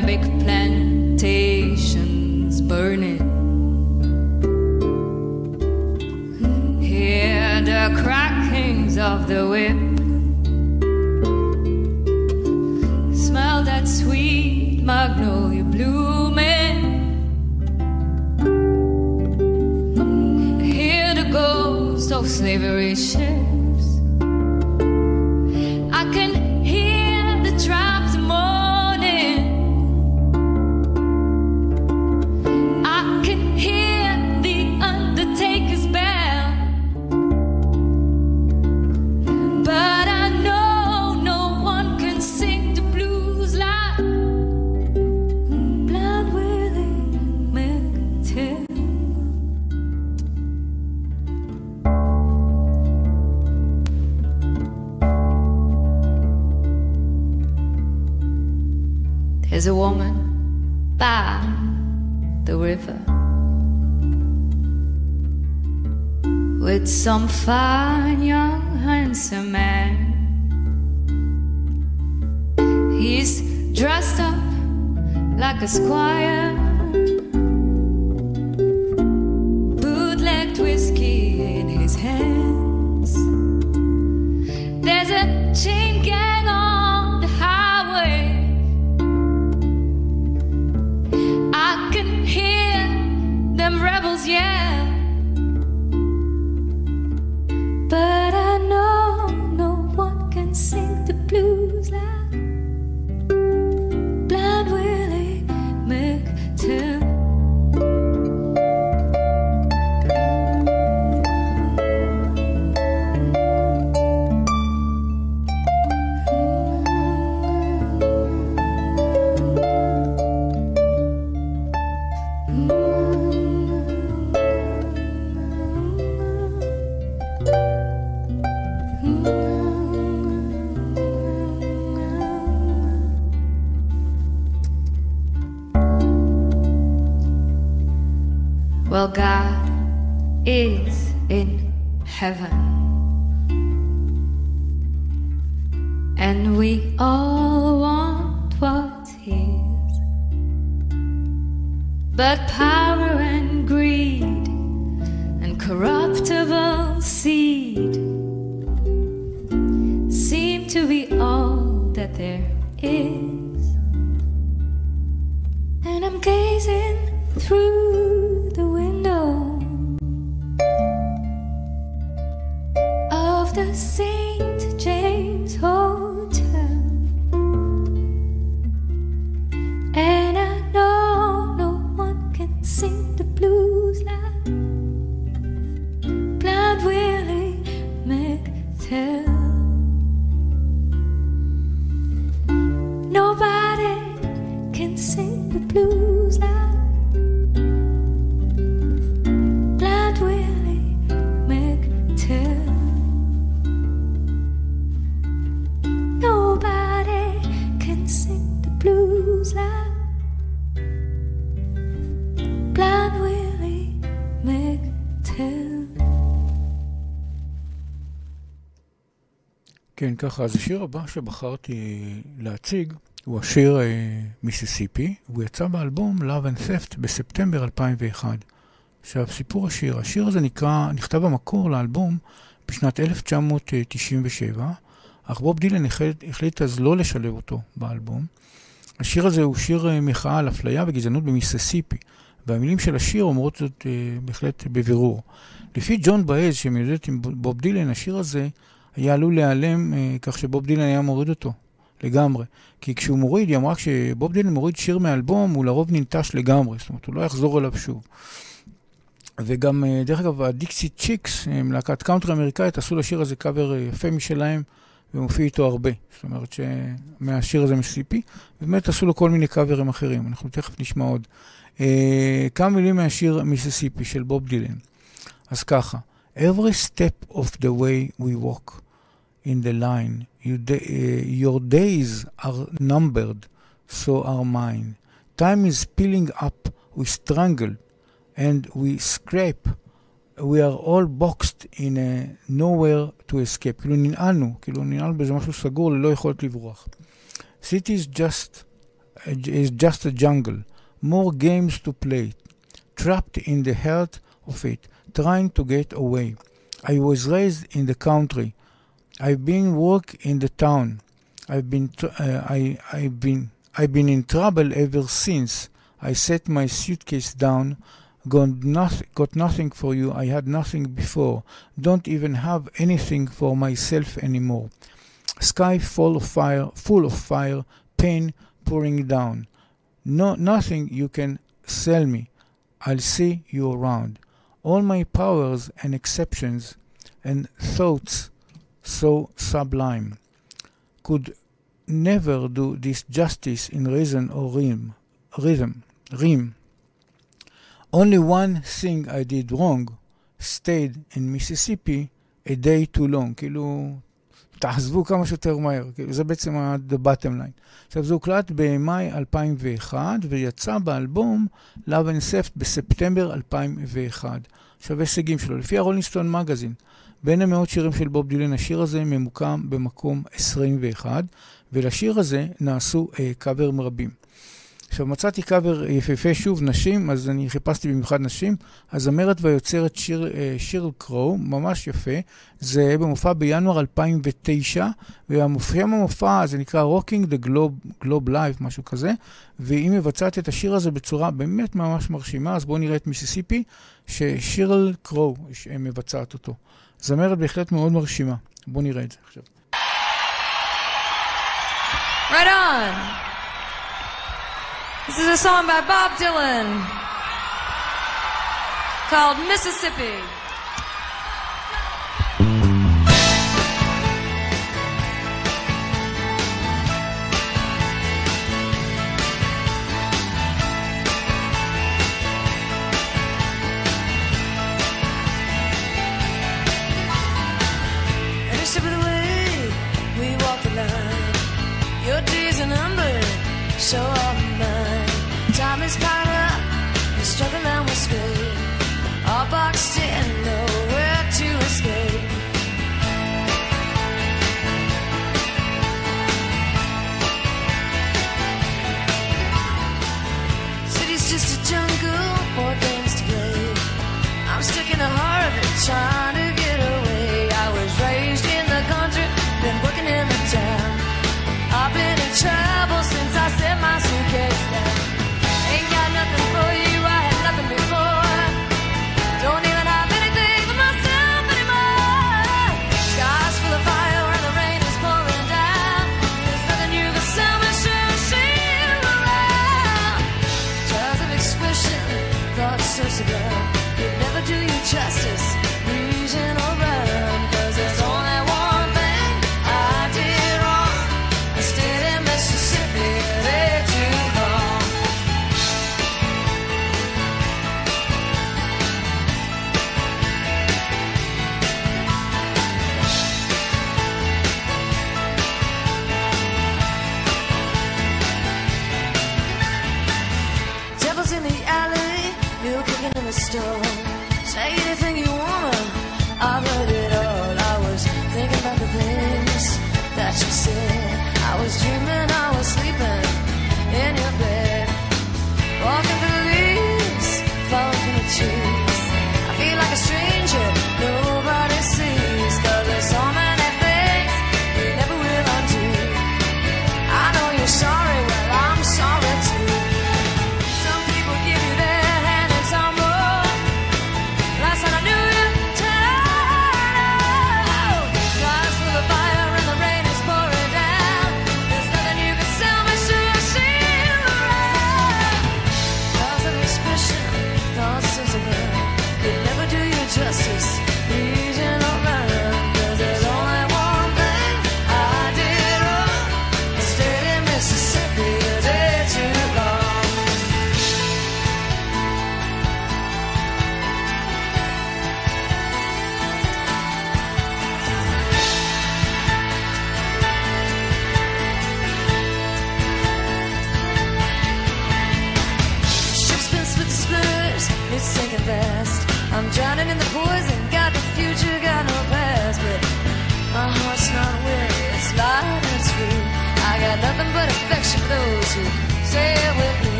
big plans. Gazing through the window of the St. כן, ככה, אז השיר הבא שבחרתי להציג הוא השיר אה, מיסיסיפי, והוא יצא באלבום Love and Theft בספטמבר 2001. עכשיו, סיפור השיר, השיר הזה נקרא, נכתב במקור לאלבום בשנת 1997, אך בוב דילן החליט, החליט אז לא לשלב אותו באלבום. השיר הזה הוא שיר אה, מחאה על אפליה וגזענות במיסיסיפי, והמילים של השיר אומרות זאת אה, בהחלט בבירור. לפי ג'ואן באז, שמיודדת עם בוב דילן, השיר הזה היה עלול להיעלם אה, כך שבוב דילן היה מוריד אותו לגמרי. כי כשהוא מוריד, היא אמרה כשבוב דילן מוריד שיר מאלבום, הוא לרוב ננטש לגמרי, זאת אומרת, הוא לא יחזור אליו שוב. וגם, אה, דרך אגב, הדיקסי צ'יקס, הם להקת קאונטרי אמריקאית, עשו לשיר הזה קאבר אה, יפה משלהם, ומופיע איתו הרבה. זאת אומרת שמהשיר הזה מיסיסיפי, ובאמת עשו לו כל מיני קאברים אחרים, אנחנו תכף נשמע עוד. אה, כמה מילים מהשיר מיסיסיפי של בוב דילן. אז ככה, Every step of the way we walk in the line, you da- uh, your days are numbered, so are mine. Time is peeling up, we strangle, and we scrape. We are all boxed in a nowhere to escape. כאילו ננעלנו, כאילו ננעלנו באיזה משהו סגור ללא יכולת לברוח. City is just, is just a jungle. More games to play. Trapped in the heart of it. trying to get away. I was raised in the country. I've been work in the town. I've been tr- uh, I I've been I've been in trouble ever since. I set my suitcase down. Got nothing, got nothing for you. I had nothing before. Don't even have anything for myself anymore. Sky full of fire, full of fire, pain pouring down. No, nothing you can sell me. I'll see you around all my powers and exceptions and thoughts so sublime could never do this justice in reason or rhyme, rhythm, rhyme. Only one thing I did wrong stayed in Mississippi a day too long. כאילו, תעזבו כמה שיותר מהר. כאילו, זה בעצם ה-the bottom line. עכשיו, זה הוקלט במאי 2001 ויצא באלבום Love and Theft בספטמבר 2001. עכשיו, הישגים שלו. לפי הרולינגסטון מגזין, בין המאות שירים של בוב דילן, השיר הזה ממוקם במקום 21, ולשיר הזה נעשו אה, קאברים רבים. עכשיו, מצאתי קאבר יפהפה שוב, נשים, אז אני חיפשתי במיוחד נשים. הזמרת והיוצרת שיר, אה, שיר קרו, ממש יפה. זה במופע בינואר 2009, והמופיע במופע, זה נקרא Rocking the Globe, Globe Live, משהו כזה, והיא מבצעת את השיר הזה בצורה באמת ממש מרשימה, אז בואו נראה את מיסיסיפי, ששירל קרו מבצעת אותו. זמרת בהחלט מאוד מרשימה. בואו נראה את זה עכשיו. Right on. This is a song by Bob Dylan called Mississippi. So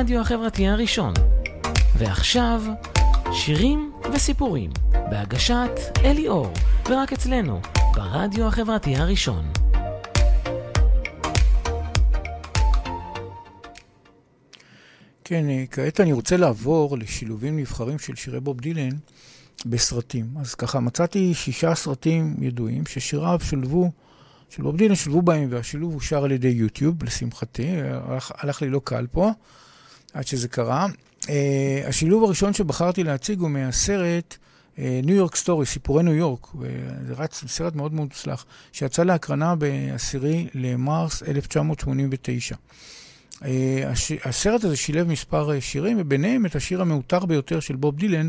לרדיו החברתי הראשון. ועכשיו, שירים וסיפורים, בהגשת אלי אור, ורק אצלנו, ברדיו החברתי הראשון. כן, אה, כעת אני רוצה לעבור לשילובים נבחרים של שירי בוב דילן בסרטים. אז ככה, מצאתי שישה סרטים ידועים ששיריו שולבו, של בוב דילן שולבו בהם, והשילוב אושר על ידי יוטיוב, לשמחתי. הלך, הלך לי לא קל פה, עד שזה קרה. אה, השילוב הראשון שבחרתי להציג הוא מהסרט New York Stories, סיפורי ניו יורק. זה רץ, סרט מאוד מאוד מוצלח, שיצא להקרנה ב-10 למרס 1989. אה, הש... הסרט הזה שילב מספר שירים, וביניהם את השיר המעוטר ביותר של בוב דילן,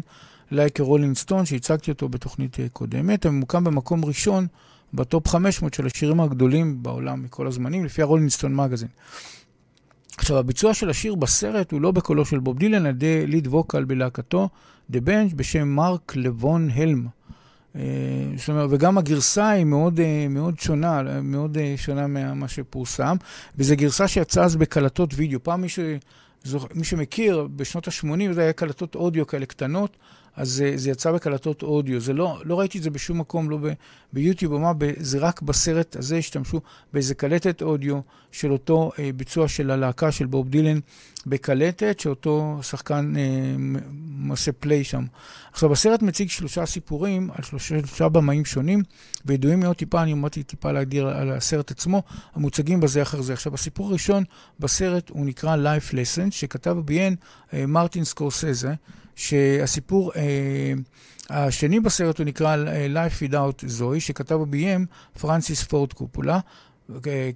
"Like a Rolling Stone", שהצגתי אותו בתוכנית קודמת. הממוקם במקום ראשון בטופ 500 של השירים הגדולים בעולם מכל הזמנים, לפי הרולינג סטון מגזין. עכשיו, הביצוע של השיר בסרט הוא לא בקולו של בוב דילן, על ידי ליד ווקל בלהקתו, The Bench, בשם מרק לבון הלם. אה, זאת אומרת, וגם הגרסה היא מאוד, אה, מאוד שונה, מאוד אה, שונה ממה שפורסם, וזו גרסה שיצאה אז בקלטות וידאו. פעם מי, ש... מי שמכיר, בשנות ה-80 זה היה קלטות אודיו כאלה קטנות, אז זה, זה יצא בקלטות אודיו. זה לא, לא ראיתי את זה בשום מקום, לא ב, ביוטיוב, אמר, זה רק בסרט הזה השתמשו באיזה קלטת אודיו של אותו אה, ביצוע של הלהקה של בוב דילן בקלטת, שאותו שחקן אה, עושה פליי שם. עכשיו, הסרט מציג שלושה סיפורים על שלושה, שלושה במאים שונים, וידועים מאוד טיפה, אני אמרתי טיפה להגדיר על הסרט עצמו, המוצגים בזה אחר זה. עכשיו, הסיפור הראשון בסרט הוא נקרא Life Lesson, שכתב וביין אה, מרטין סקורסזה. שהסיפור אה, השני בסרט הוא נקרא Life Without Zoe, שכתב וביים פרנסיס פורד קופולה.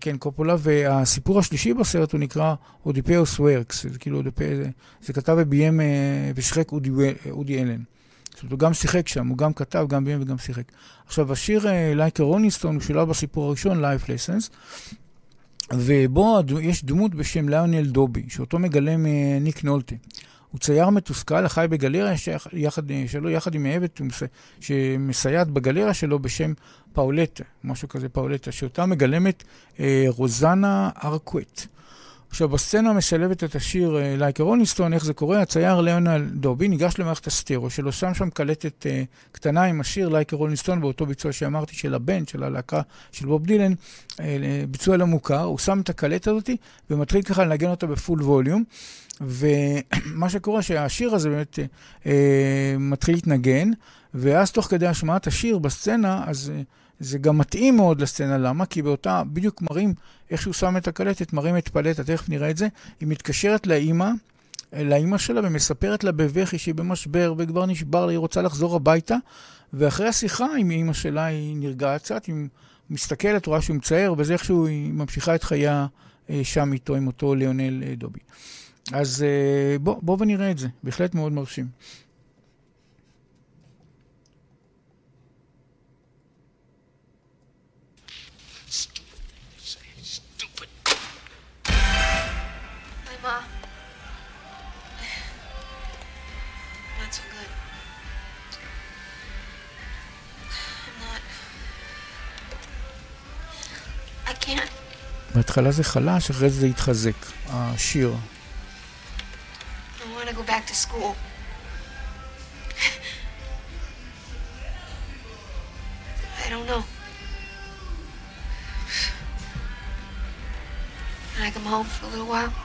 כן, קופולה, והסיפור השלישי בסרט הוא נקרא Oedipus Wrecks, זה כאילו אודיפאוס, זה כתב וביים ושחק וודי, וודי אלן. זאת אומרת, הוא גם שיחק שם, הוא גם כתב, גם ביים וגם שיחק. עכשיו, השיר Like a Rolling Stone הוא שולב בסיפור הראשון, Life Lessons, ובו יש דמות בשם ליונל דובי, שאותו מגלם אה, ניק נולטה. הוא צייר מתוסכל, החי בגלריה שייך- יחד, אה, שלו, יחד עם מס- שמסייעת בגלריה שלו בשם פאולטה, משהו כזה פאולטה, שאותה מגלמת אה, רוזנה ארקווט. עכשיו, בסצנה משלבת את השיר אה, לייקה רוניסטון, איך זה קורה? הצייר ליונל דובי ניגש למערכת הסטרו שלו, שם שם קלטת אה, קטנה עם השיר לייקה רוניסטון באותו ביצוע שאמרתי, של הבן, של הלהקה של בוב דילן, אה, ביצוע לא מוכר, הוא שם את הקלטת הזאת ומתחיל ככה לנגן אותה בפול ווליום. ומה שקורה שהשיר הזה באמת אה, מתחיל להתנגן, ואז תוך כדי השמעת השיר בסצנה, אז אה, זה גם מתאים מאוד לסצנה, למה? כי באותה, בדיוק מראים איך שהוא שם את הקלטת, מראים את פלטה, תכף נראה את זה, היא מתקשרת לאימא, לאימא שלה ומספרת לה בבכי שהיא במשבר וכבר נשבר לה, היא רוצה לחזור הביתה, ואחרי השיחה עם אימא שלה היא נרגעת קצת, היא מסתכלת, רואה שהוא מצער, וזה איכשהו היא ממשיכה את חייה אה, שם איתו, עם אותו ליונל אה, דובי. אז אה, בוא, בוא ונראה את זה, בהחלט מאוד מרשים. בהתחלה זה חלש, אחרי זה זה התחזק, השיר. School. I don't know. Can I come home for a little while?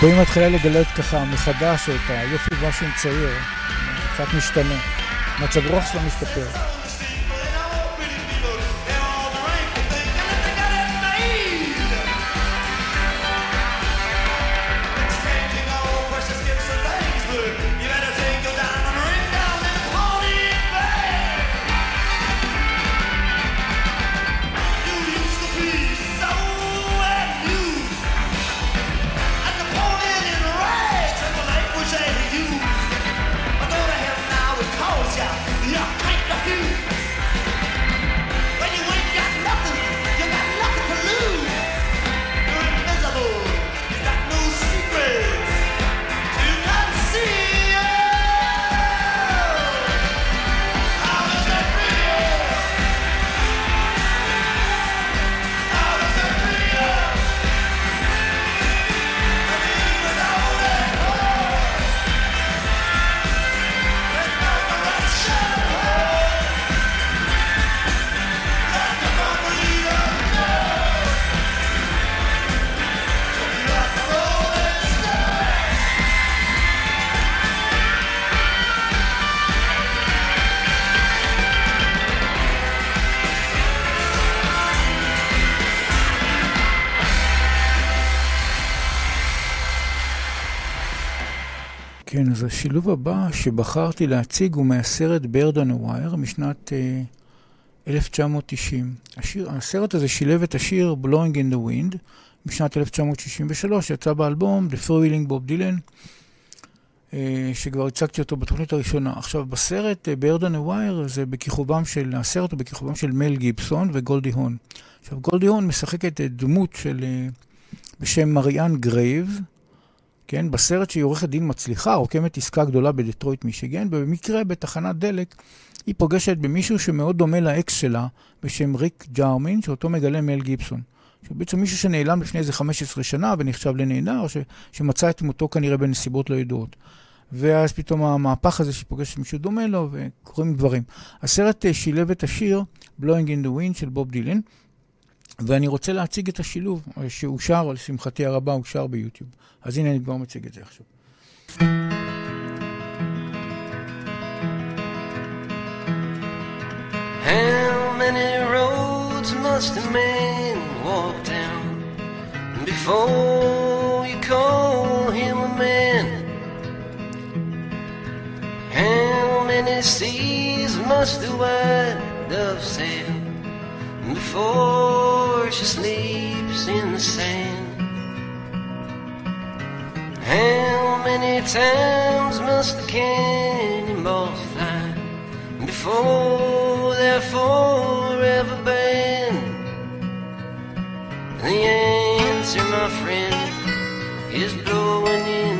פה היא מתחילה לגלות ככה מחדש את היופי משהו צעיר, קצת משתנה. מצב רוח שלה משתפר. השילוב הבא שבחרתי להציג הוא מהסרט Bird on משנת אה, 1990. השיר, הסרט הזה שילב את השיר Blowing in the Wind משנת 1963, שיצא באלבום The Freewheeling Bob Dylan, אה, שכבר הצגתי אותו בתוכנית הראשונה. עכשיו, בסרט אה, Bird on a זה בכיכובם של, הסרט הוא בכיכובם של מל גיבסון וגולדי הון. עכשיו, גולדי הון משחקת דמות של, אה, בשם מריאן גרייבס, כן, בסרט שהיא עורכת דין מצליחה, רוקמת עסקה גדולה בדטרויט מישיגן, ובמקרה בתחנת דלק היא פוגשת במישהו שמאוד דומה לאקס שלה, בשם ריק ג'ארמין, שאותו מגלם מל גיבסון. שבעצם מישהו שנעלם לפני איזה 15 שנה ונחשב לנעדר, ש, שמצא את מותו כנראה בנסיבות לא ידועות. ואז פתאום המהפך הזה שפוגש מישהו דומה לו, וקורים דברים. הסרט אה, שילב את השיר Blowing in the Wind של בוב דילן, ואני רוצה להציג את השילוב אה, שאושר, לשמחתי הרבה, אושר ביוטיוב. אז הנה אני כבר מציג את זה עכשיו. How many roads must a man walk down before you call him a man? How many seas must the white dove sail before she sleeps in the sand? How many times must the cannonballs fly before they're forever banned? The answer, my friend, is blowing in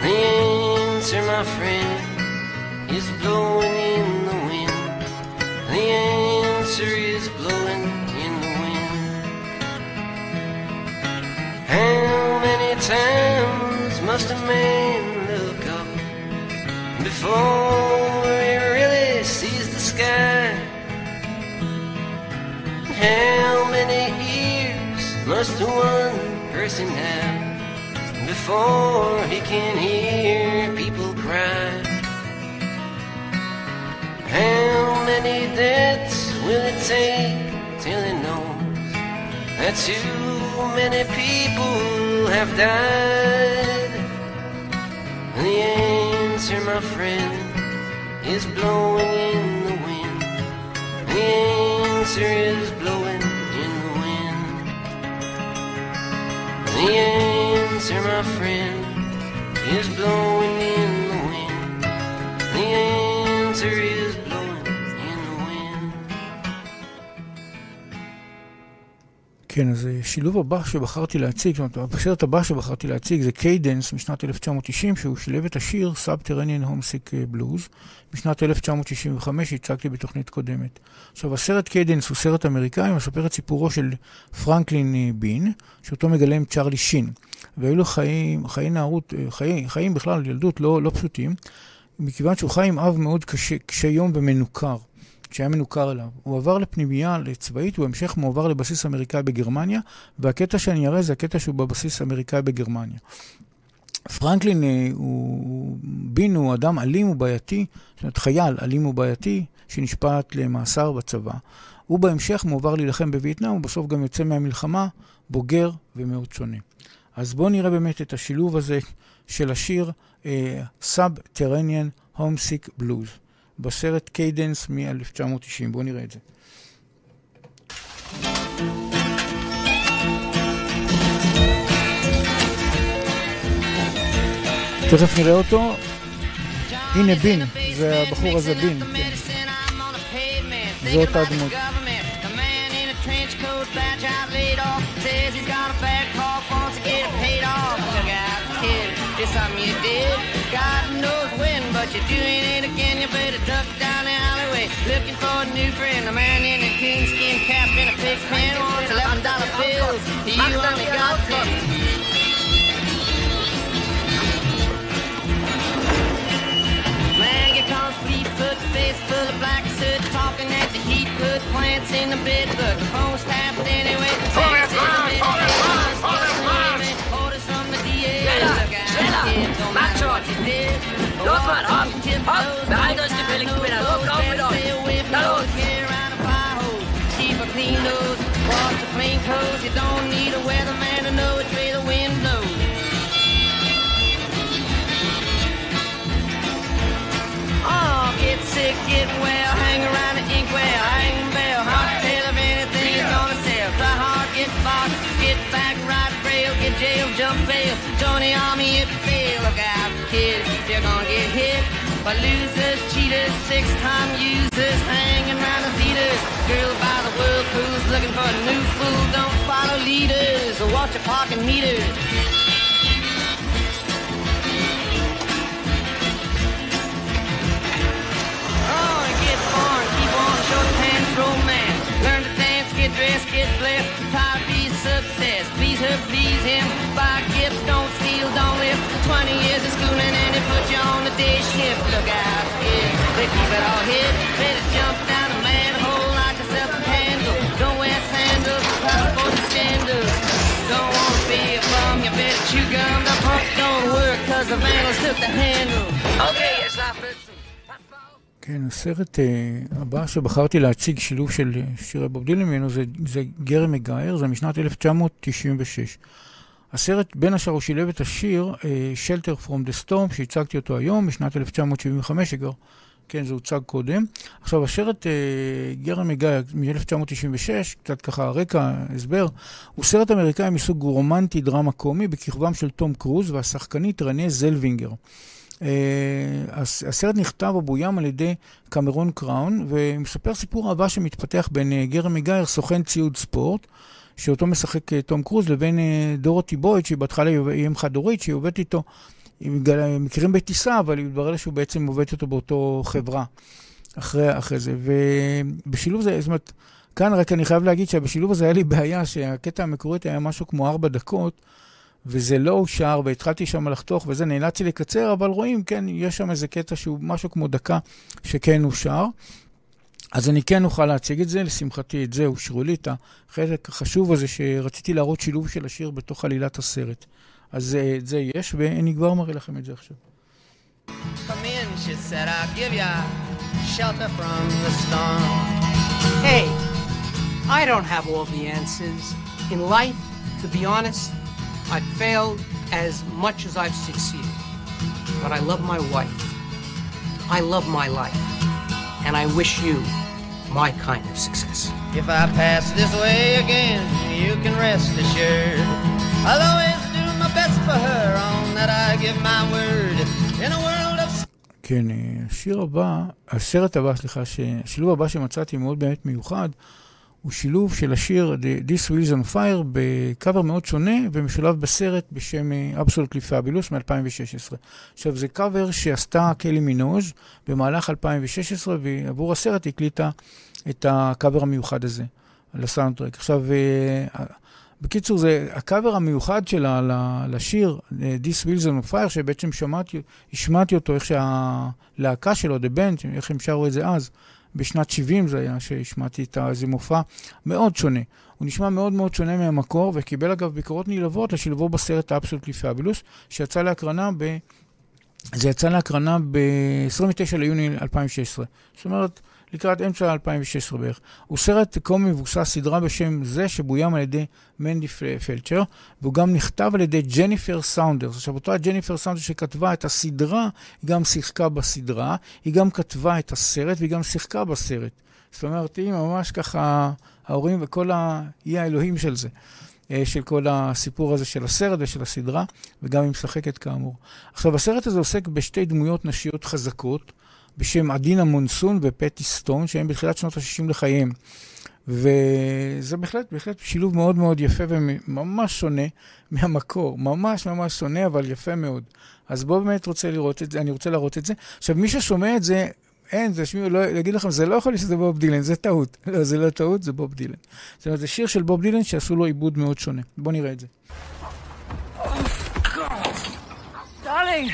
The answer, my friend, is blowing in the wind. The answer is blowing in the wind. How many times must a man look up before he really sees the sky? How many ears must one person have before he can hear people cry? How many deaths will it take till he knows that too many people have died? The answer, my friend, is blowing in the wind. The answer is blowing in the wind. The answer, my friend, is blowing in כן, אז אה, שילוב הבא שבחרתי להציג, זאת אומרת, הסרט הבא שבחרתי להציג זה Cadence משנת 1990, שהוא שילב את השיר Subterranean Homesick Blues. משנת 1965 הצגתי בתוכנית קודמת. עכשיו, הסרט Cadence הוא סרט אמריקאי, מספר את סיפורו של פרנקלין אה, בין, שאותו מגלם צ'רלי שין. והיו לו חיים, חיי נערות, אה, חיי, חיים בכלל, ילדות לא, לא פשוטים, מכיוון שהוא חי עם אב מאוד קשה, קשה יום ומנוכר. שהיה מנוכר אליו. הוא עבר לפנימייה צבאית, ובהמשך מועבר לבסיס אמריקאי בגרמניה, והקטע שאני אראה זה הקטע שהוא בבסיס אמריקאי בגרמניה. פרנקלין אה, הוא, בין הוא אדם אלים ובעייתי, זאת אומרת חייל אלים ובעייתי, שנשפט למאסר בצבא. הוא בהמשך מועבר להילחם בווייטנאם, ובסוף גם יוצא מהמלחמה בוגר ומאוד שונה. אז בואו נראה באמת את השילוב הזה של השיר Subterranean Homesick Blues. בסרט Cadence מ-1990. בואו נראה את זה. תכף נראה אותו. הנה בין, זה הבחור הזה בין. זו אותה דמות. Just something you did, God knows when, but you're doing it again. You better duck down the alleyway, looking for a new friend. A man in a coonskin cap and a pig pen wants eleven dollar bills. You only got ten. Man, you comes fleet-foot, face full of black soot, talking at the heat, put plants in the bed, but the phone's tapped anyway. Mach schon! Los, Mann, hopp! Hopp! Beeilt euch auf mit euch! Na los! Plain clothes, you don't need a weatherman to know which way the wind blows. Oh, get sick, get well. By losers, cheaters, six-time users, hanging around the theaters. Girl by the cruise looking for a new fool. Don't follow leaders or watch your parking meters. Oh, and get born, keep on short pants, romance. Learn to dance, get dressed, get blessed. To be success. Please her, please 50 shift. Look out, kid. Quickly, but I'll hit. Better jump down a manhole, lock yourself a handle. Don't wear sandals, probably for the standards. Don't wanna be a bum, you better chew gum. The pump don't work, cause the vandals took the handle. Okay, it's not fixing. כן, הסרט uh, הבא שבחרתי להציג שילוב של שירי בוב דילן ממנו זה, זה גרי מגאייר, זה משנת 1996. הסרט, בין השאר הוא שילב את השיר uh, Shelter From the Storm, שהצגתי אותו היום, בשנת 1975, שכבר, כן, זה הוצג קודם. עכשיו, הסרט uh, גרי מגייר מ-1996, קצת ככה רקע, הסבר, הוא סרט אמריקאי מסוג רומנטי דרמה קומי, בכיכובם של תום קרוז והשחקנית רנה זלווינגר. Uh, הסרט נכתב או בוים על ידי קמרון קראון, ומספר סיפור אהבה שמתפתח בין uh, גרמי גייר, סוכן ציוד ספורט, שאותו משחק uh, תום קרוז, לבין uh, דורותי בויד, שהיא בהתחלה אם חד-הורית, שהיא עובדת איתו, הם מכירים בטיסה, אבל מתברר לה שהוא בעצם עובד איתו באותו חברה אחרי, אחרי זה. ובשילוב זה, זאת אומרת, כאן רק אני חייב להגיד שבשילוב הזה היה לי בעיה שהקטע המקורי היה משהו כמו ארבע דקות. וזה לא אושר, והתחלתי שם לחתוך, וזה נאלצתי לקצר, אבל רואים, כן, יש שם איזה קטע שהוא משהו כמו דקה שכן אושר. אז אני כן אוכל להציג את זה, לשמחתי את זה אושרו לי, את החלק החשוב הזה שרציתי להראות שילוב של השיר בתוך עלילת הסרט. אז אה, את זה יש, ואני כבר מראה לכם את זה עכשיו. Come in, she said, I'll give ya shelter from the storm. Hey, I don't have all the answers. In life, to be honest, I've failed as much as I've succeeded. But I love my wife. I love my life. And I wish you my kind of success. If I pass this way again, you can rest assured. I'll always do my best for her, on that I give my word. In a world of כן, אה, השיר הבא, הסרט הבא, סליחה, השילוב הבא שמצאתי מאוד באמת מיוחד, הוא שילוב של השיר This Wheels on Fire בקאבר מאוד שונה ומשולב בסרט בשם אה, Absolutely Fabulous מ-2016. עכשיו, זה קאבר שעשתה קלי מינוז' במהלך 2016, ועבור הסרט הקליטה את הקאבר המיוחד הזה, לסאונדטרק. עכשיו, אה, בקיצור, זה הקאבר המיוחד שלה לשיר This Wheels on Fire, שבעצם שמעתי, השמעתי אותו, איך שהלהקה שלו, The Band, איך הם שרו את זה אז. בשנת 70 זה היה שהשמעתי את איזה מופע מאוד שונה. הוא נשמע מאוד מאוד שונה מהמקור, וקיבל אגב ביקורות נלהבות לשילבו בסרט אבסולוטלי פאבולוס, שיצא להקרנה ב... זה יצא להקרנה ב-29 ליוני 2016. זאת אומרת, לקראת אמצע 2016 בערך. הוא סרט קומי מבוסס סדרה בשם זה, שבוים על ידי מנדי פלצ'ר, והוא גם נכתב על ידי ג'ניפר סאונדרס. עכשיו, אותה ג'ניפר סאונדרס שכתבה את הסדרה, היא גם שיחקה בסדרה, היא גם כתבה את הסרט והיא גם שיחקה בסרט. זאת אומרת, היא ממש ככה, ההורים וכל ה... היא האלוהים של זה. של כל הסיפור הזה של הסרט ושל הסדרה, וגם היא משחקת כאמור. עכשיו, הסרט הזה עוסק בשתי דמויות נשיות חזקות, בשם עדינה מונסון ופטי סטון, שהם בתחילת שנות ה-60 לחייהם. וזה בהחלט, בהחלט שילוב מאוד מאוד יפה וממש שונה מהמקור. ממש ממש שונה, אבל יפה מאוד. אז בואו באמת רוצה לראות את זה, אני רוצה להראות את זה. עכשיו, מי ששומע את זה, אין, זה שמי, לא, להגיד לכם, זה לא יכול להיות שזה בוב דילן, זה טעות. לא, זה לא טעות, זה בוב דילן. זאת אומרת, זה שיר של בוב דילן שעשו לו עיבוד מאוד שונה. בואו נראה את זה. Darling,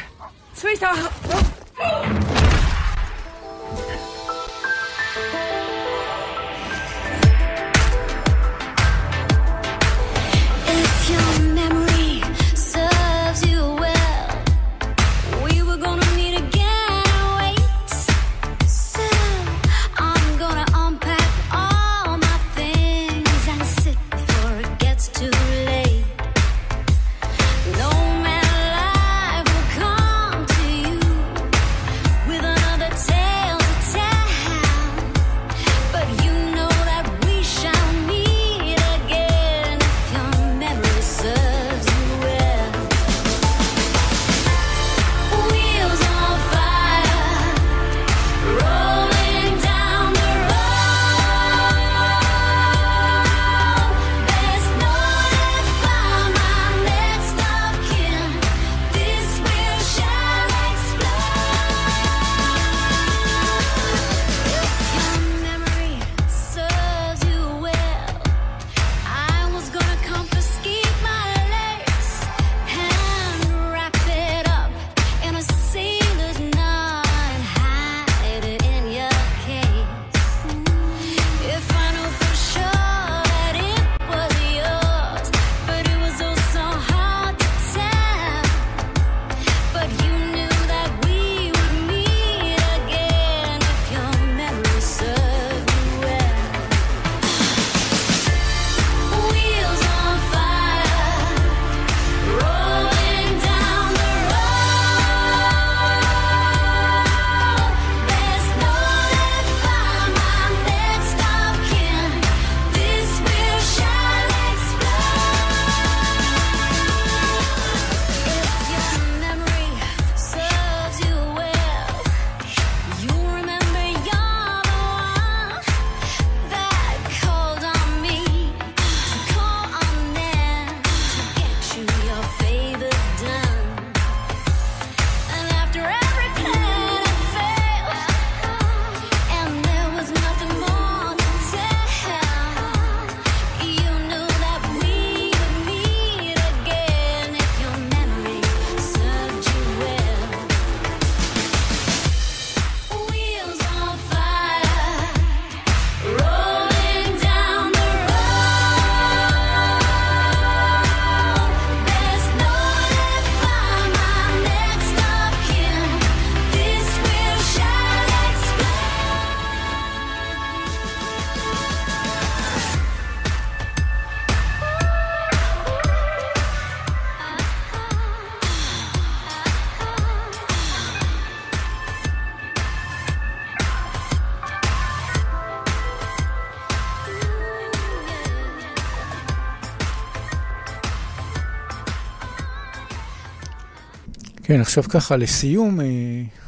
כן, עכשיו ככה, לסיום, אה,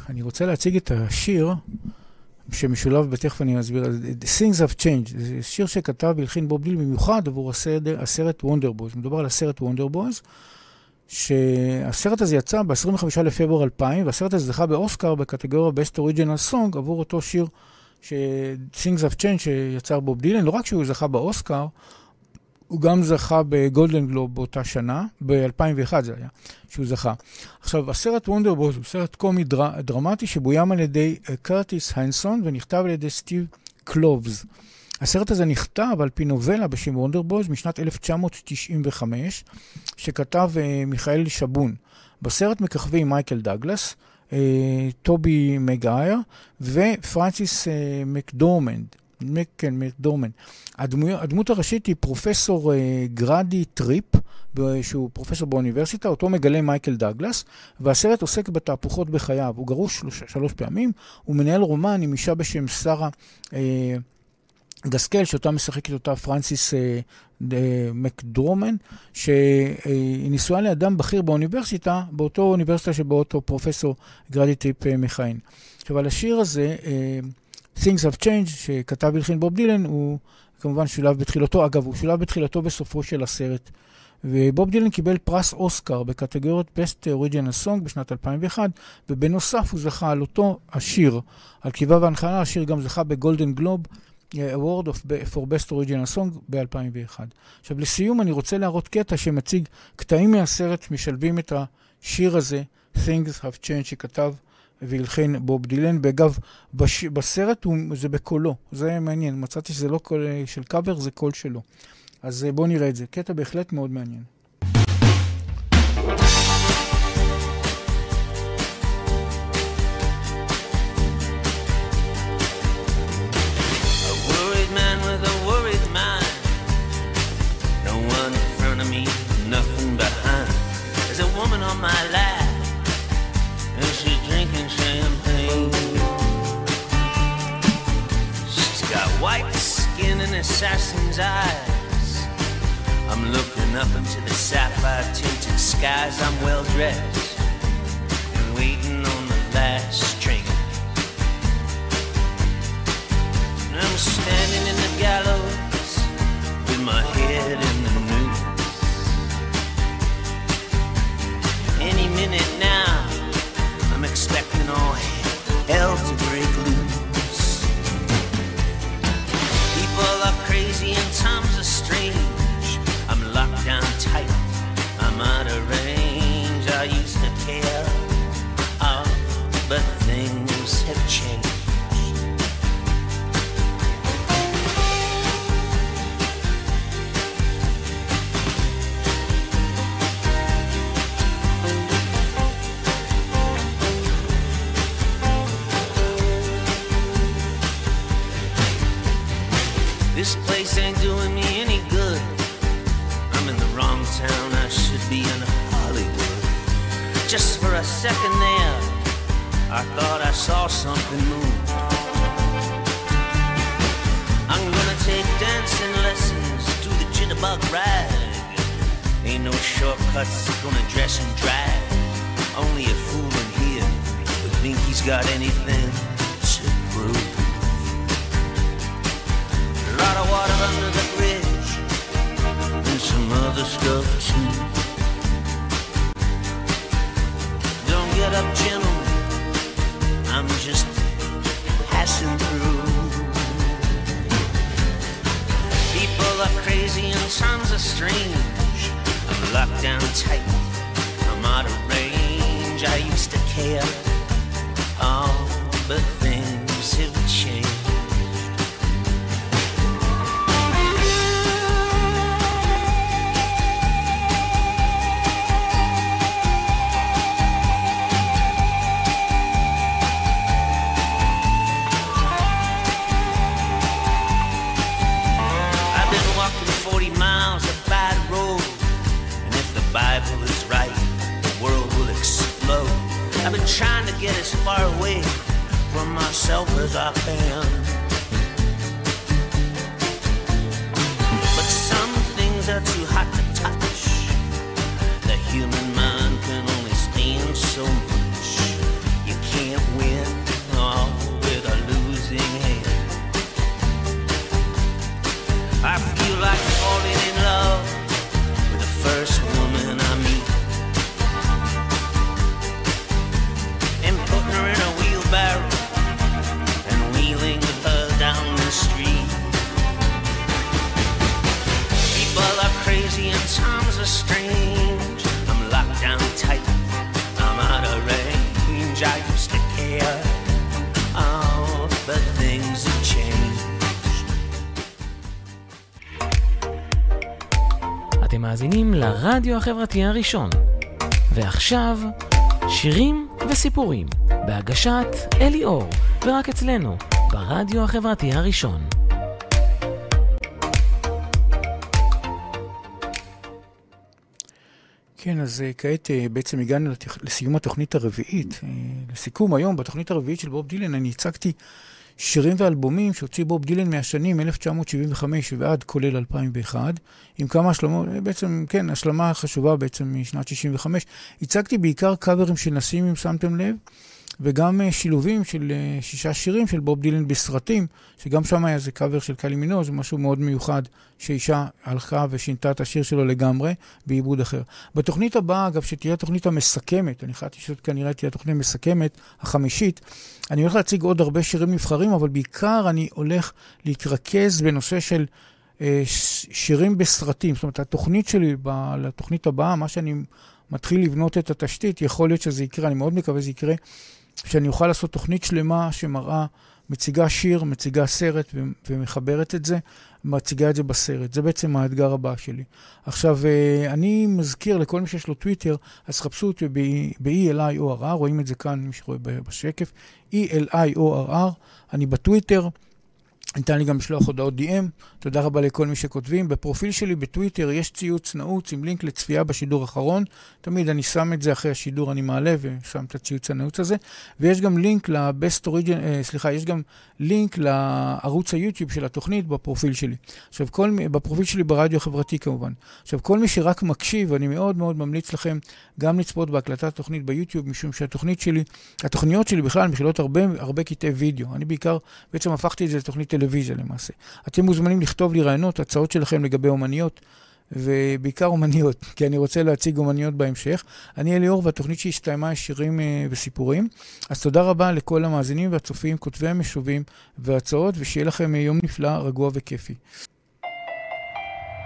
אני רוצה להציג את השיר שמשולב, בתכף אני אסביר, Things have changed, זה שיר שכתב והלחין בוב דילן במיוחד עבור הסרט, הסרט Wonder Boys. מדובר על הסרט Wonder Boys, שהסרט הזה יצא ב-25 לפברואר 2000, והסרט הזה זכה באוסקר בקטגוריה Best Original Song עבור אותו שיר Things have changed שיצר בוב דילן. לא רק שהוא זכה באוסקר, הוא גם זכה בגולדן גלוב באותה שנה, ב-2001 זה היה, שהוא זכה. עכשיו, הסרט Wonder Boys הוא סרט קומי דר... דרמטי שבוים על ידי אה, קרטיס הנסון ונכתב על ידי סטיב קלובס. הסרט הזה נכתב על פי נובלה בשם Wonder Boys משנת 1995, שכתב אה, מיכאל שבון. בסרט מככבים מייקל דגלס, אה, טובי מגייר ופרנסיס אה, מקדורמנד. מק- כן, מקדורמן. הדמו, הדמות הראשית היא פרופסור אה, גרדי טריפ, שהוא פרופסור באוניברסיטה, אותו מגלם מייקל דגלס, והסרט עוסק בתהפוכות בחייו. הוא גרוש שלוש, שלוש פעמים, הוא מנהל רומן עם אישה בשם שרה אה, גסקל, שאותה משחקת אותה פרנסיס אה, אה, מקדרומן, שהיא נשואה לאדם בכיר באוניברסיטה, באותו אוניברסיטה שבו אותו פרופסור גרדי טריפ אה, מכהן. עכשיו, על השיר הזה, אה, Things have changed, שכתב והלחין בוב דילן, הוא כמובן שולב בתחילתו, אגב, הוא שולב בתחילתו בסופו של הסרט. ובוב דילן קיבל פרס אוסקר בקטגוריות Best Original Song בשנת 2001, ובנוסף הוא זכה על אותו השיר, על כתיבה והנחלה, השיר גם זכה בגולדן גלוב, אה, Award of, for Best Original Song ב-2001. עכשיו, לסיום אני רוצה להראות קטע שמציג קטעים מהסרט, משלבים את השיר הזה, Things have changed, שכתב והלחין בוב דילן. ואגב, בש... בסרט הוא... זה בקולו, זה מעניין. מצאתי שזה לא קול של קאבר, זה קול שלו. אז אה, בואו נראה את זה. קטע בהחלט מאוד מעניין. Assassin's eyes. I'm looking up into the sapphire tinted skies. I'm well dressed and waiting on the last train. And I'm standing in the gallows with my head in the noose. Any minute now, I'm expecting all hell to break strange. I'm locked down tight, I'm out of range. I used to care, oh, but things have changed. This place ain't doing me a second there, I thought I saw something move. I'm gonna take dancing lessons, do the jitterbug rag. Ain't no shortcuts, gonna dress and drag. Only a fool in here would think he's got anything to prove. A lot of water under the bridge and some other stuff too. Get up, gentlemen. I'm just passing through. People are crazy and times are strange. I'm locked down tight. I'm out of range. I used to care. Oh, but things have changed. Myself as I can. הרדיו החברתי הראשון. ועכשיו, שירים וסיפורים, בהגשת אלי אור, ורק אצלנו, ברדיו החברתי הראשון. כן, אז אה, כעת אה, בעצם הגענו לסיום התוכנית הרביעית. אה, לסיכום, היום בתוכנית הרביעית של בוב דילן אני הצגתי שירים ואלבומים שהוציא בוב דילן מהשנים 1975 ועד כולל 2001, עם כמה השלמות, אה, בעצם, כן, השלמה חשובה בעצם משנת 65. הצגתי בעיקר קאברים של נשים, אם שמתם לב, וגם אה, שילובים של אה, שישה שירים של בוב דילן בסרטים, שגם שם היה איזה קאבר של קלי מינור, זה משהו מאוד מיוחד, שאישה הלכה ושינתה את השיר שלו לגמרי, בעיבוד אחר. בתוכנית הבאה, אגב, שתהיה התוכנית המסכמת, אני החלטתי שזאת כנראה תהיה התוכנית המסכמת, החמישית, אני הולך להציג עוד הרבה שירים נבחרים, אבל בעיקר אני הולך להתרכז בנושא של אה, שירים בסרטים. זאת אומרת, התוכנית שלי, ב- לתוכנית הבאה, מה שאני מתחיל לבנות את התשתית, יכול להיות שזה יקרה, אני מאוד מקווה שזה יקרה, שאני אוכל לעשות תוכנית שלמה שמראה, מציגה שיר, מציגה סרט ומחברת את זה, מציגה את זה בסרט. זה בעצם האתגר הבא שלי. עכשיו, אה, אני מזכיר לכל מי שיש לו טוויטר, אז חפשו אותי ב-ELIORR, רואים את זה כאן, מי שרואה בשקף, ELIORR, אני בטוויטר. ניתן לי גם לשלוח הודעות DM. תודה רבה לכל מי שכותבים. בפרופיל שלי בטוויטר יש ציוץ נעוץ עם לינק לצפייה בשידור האחרון. תמיד אני שם את זה אחרי השידור, אני מעלה ושם את הציוץ הנעוץ הזה. ויש גם לינק ל-Best Origin, אה, סליחה, יש גם לינק לערוץ היוטיוב של התוכנית בפרופיל שלי. עכשיו, כל, בפרופיל שלי ברדיו החברתי כמובן. עכשיו, כל מי שרק מקשיב, אני מאוד מאוד ממליץ לכם גם לצפות בהקלטת התוכנית ביוטיוב, משום שהתוכנית שלי, התוכניות שלי בכלל מכילות הרבה, הרבה קטעי וידאו. אני בעיקר, בעצם הפכתי את זה לתוכנית טלוויזיה למעשה. אתם מוזמנים לכתוב לי רעיונות, הצעות שלכם לגבי אומניות, ובעיקר אומניות, כי אני רוצה להציג אומניות בהמשך. אני אליאור, והתוכנית שהסתיימה היא שירים אה, וסיפורים. אז תודה רבה לכל המאזינים והצופים, כותבי המשובים והצעות, ושיהיה לכם אה, יום נפלא, רגוע וכיפי.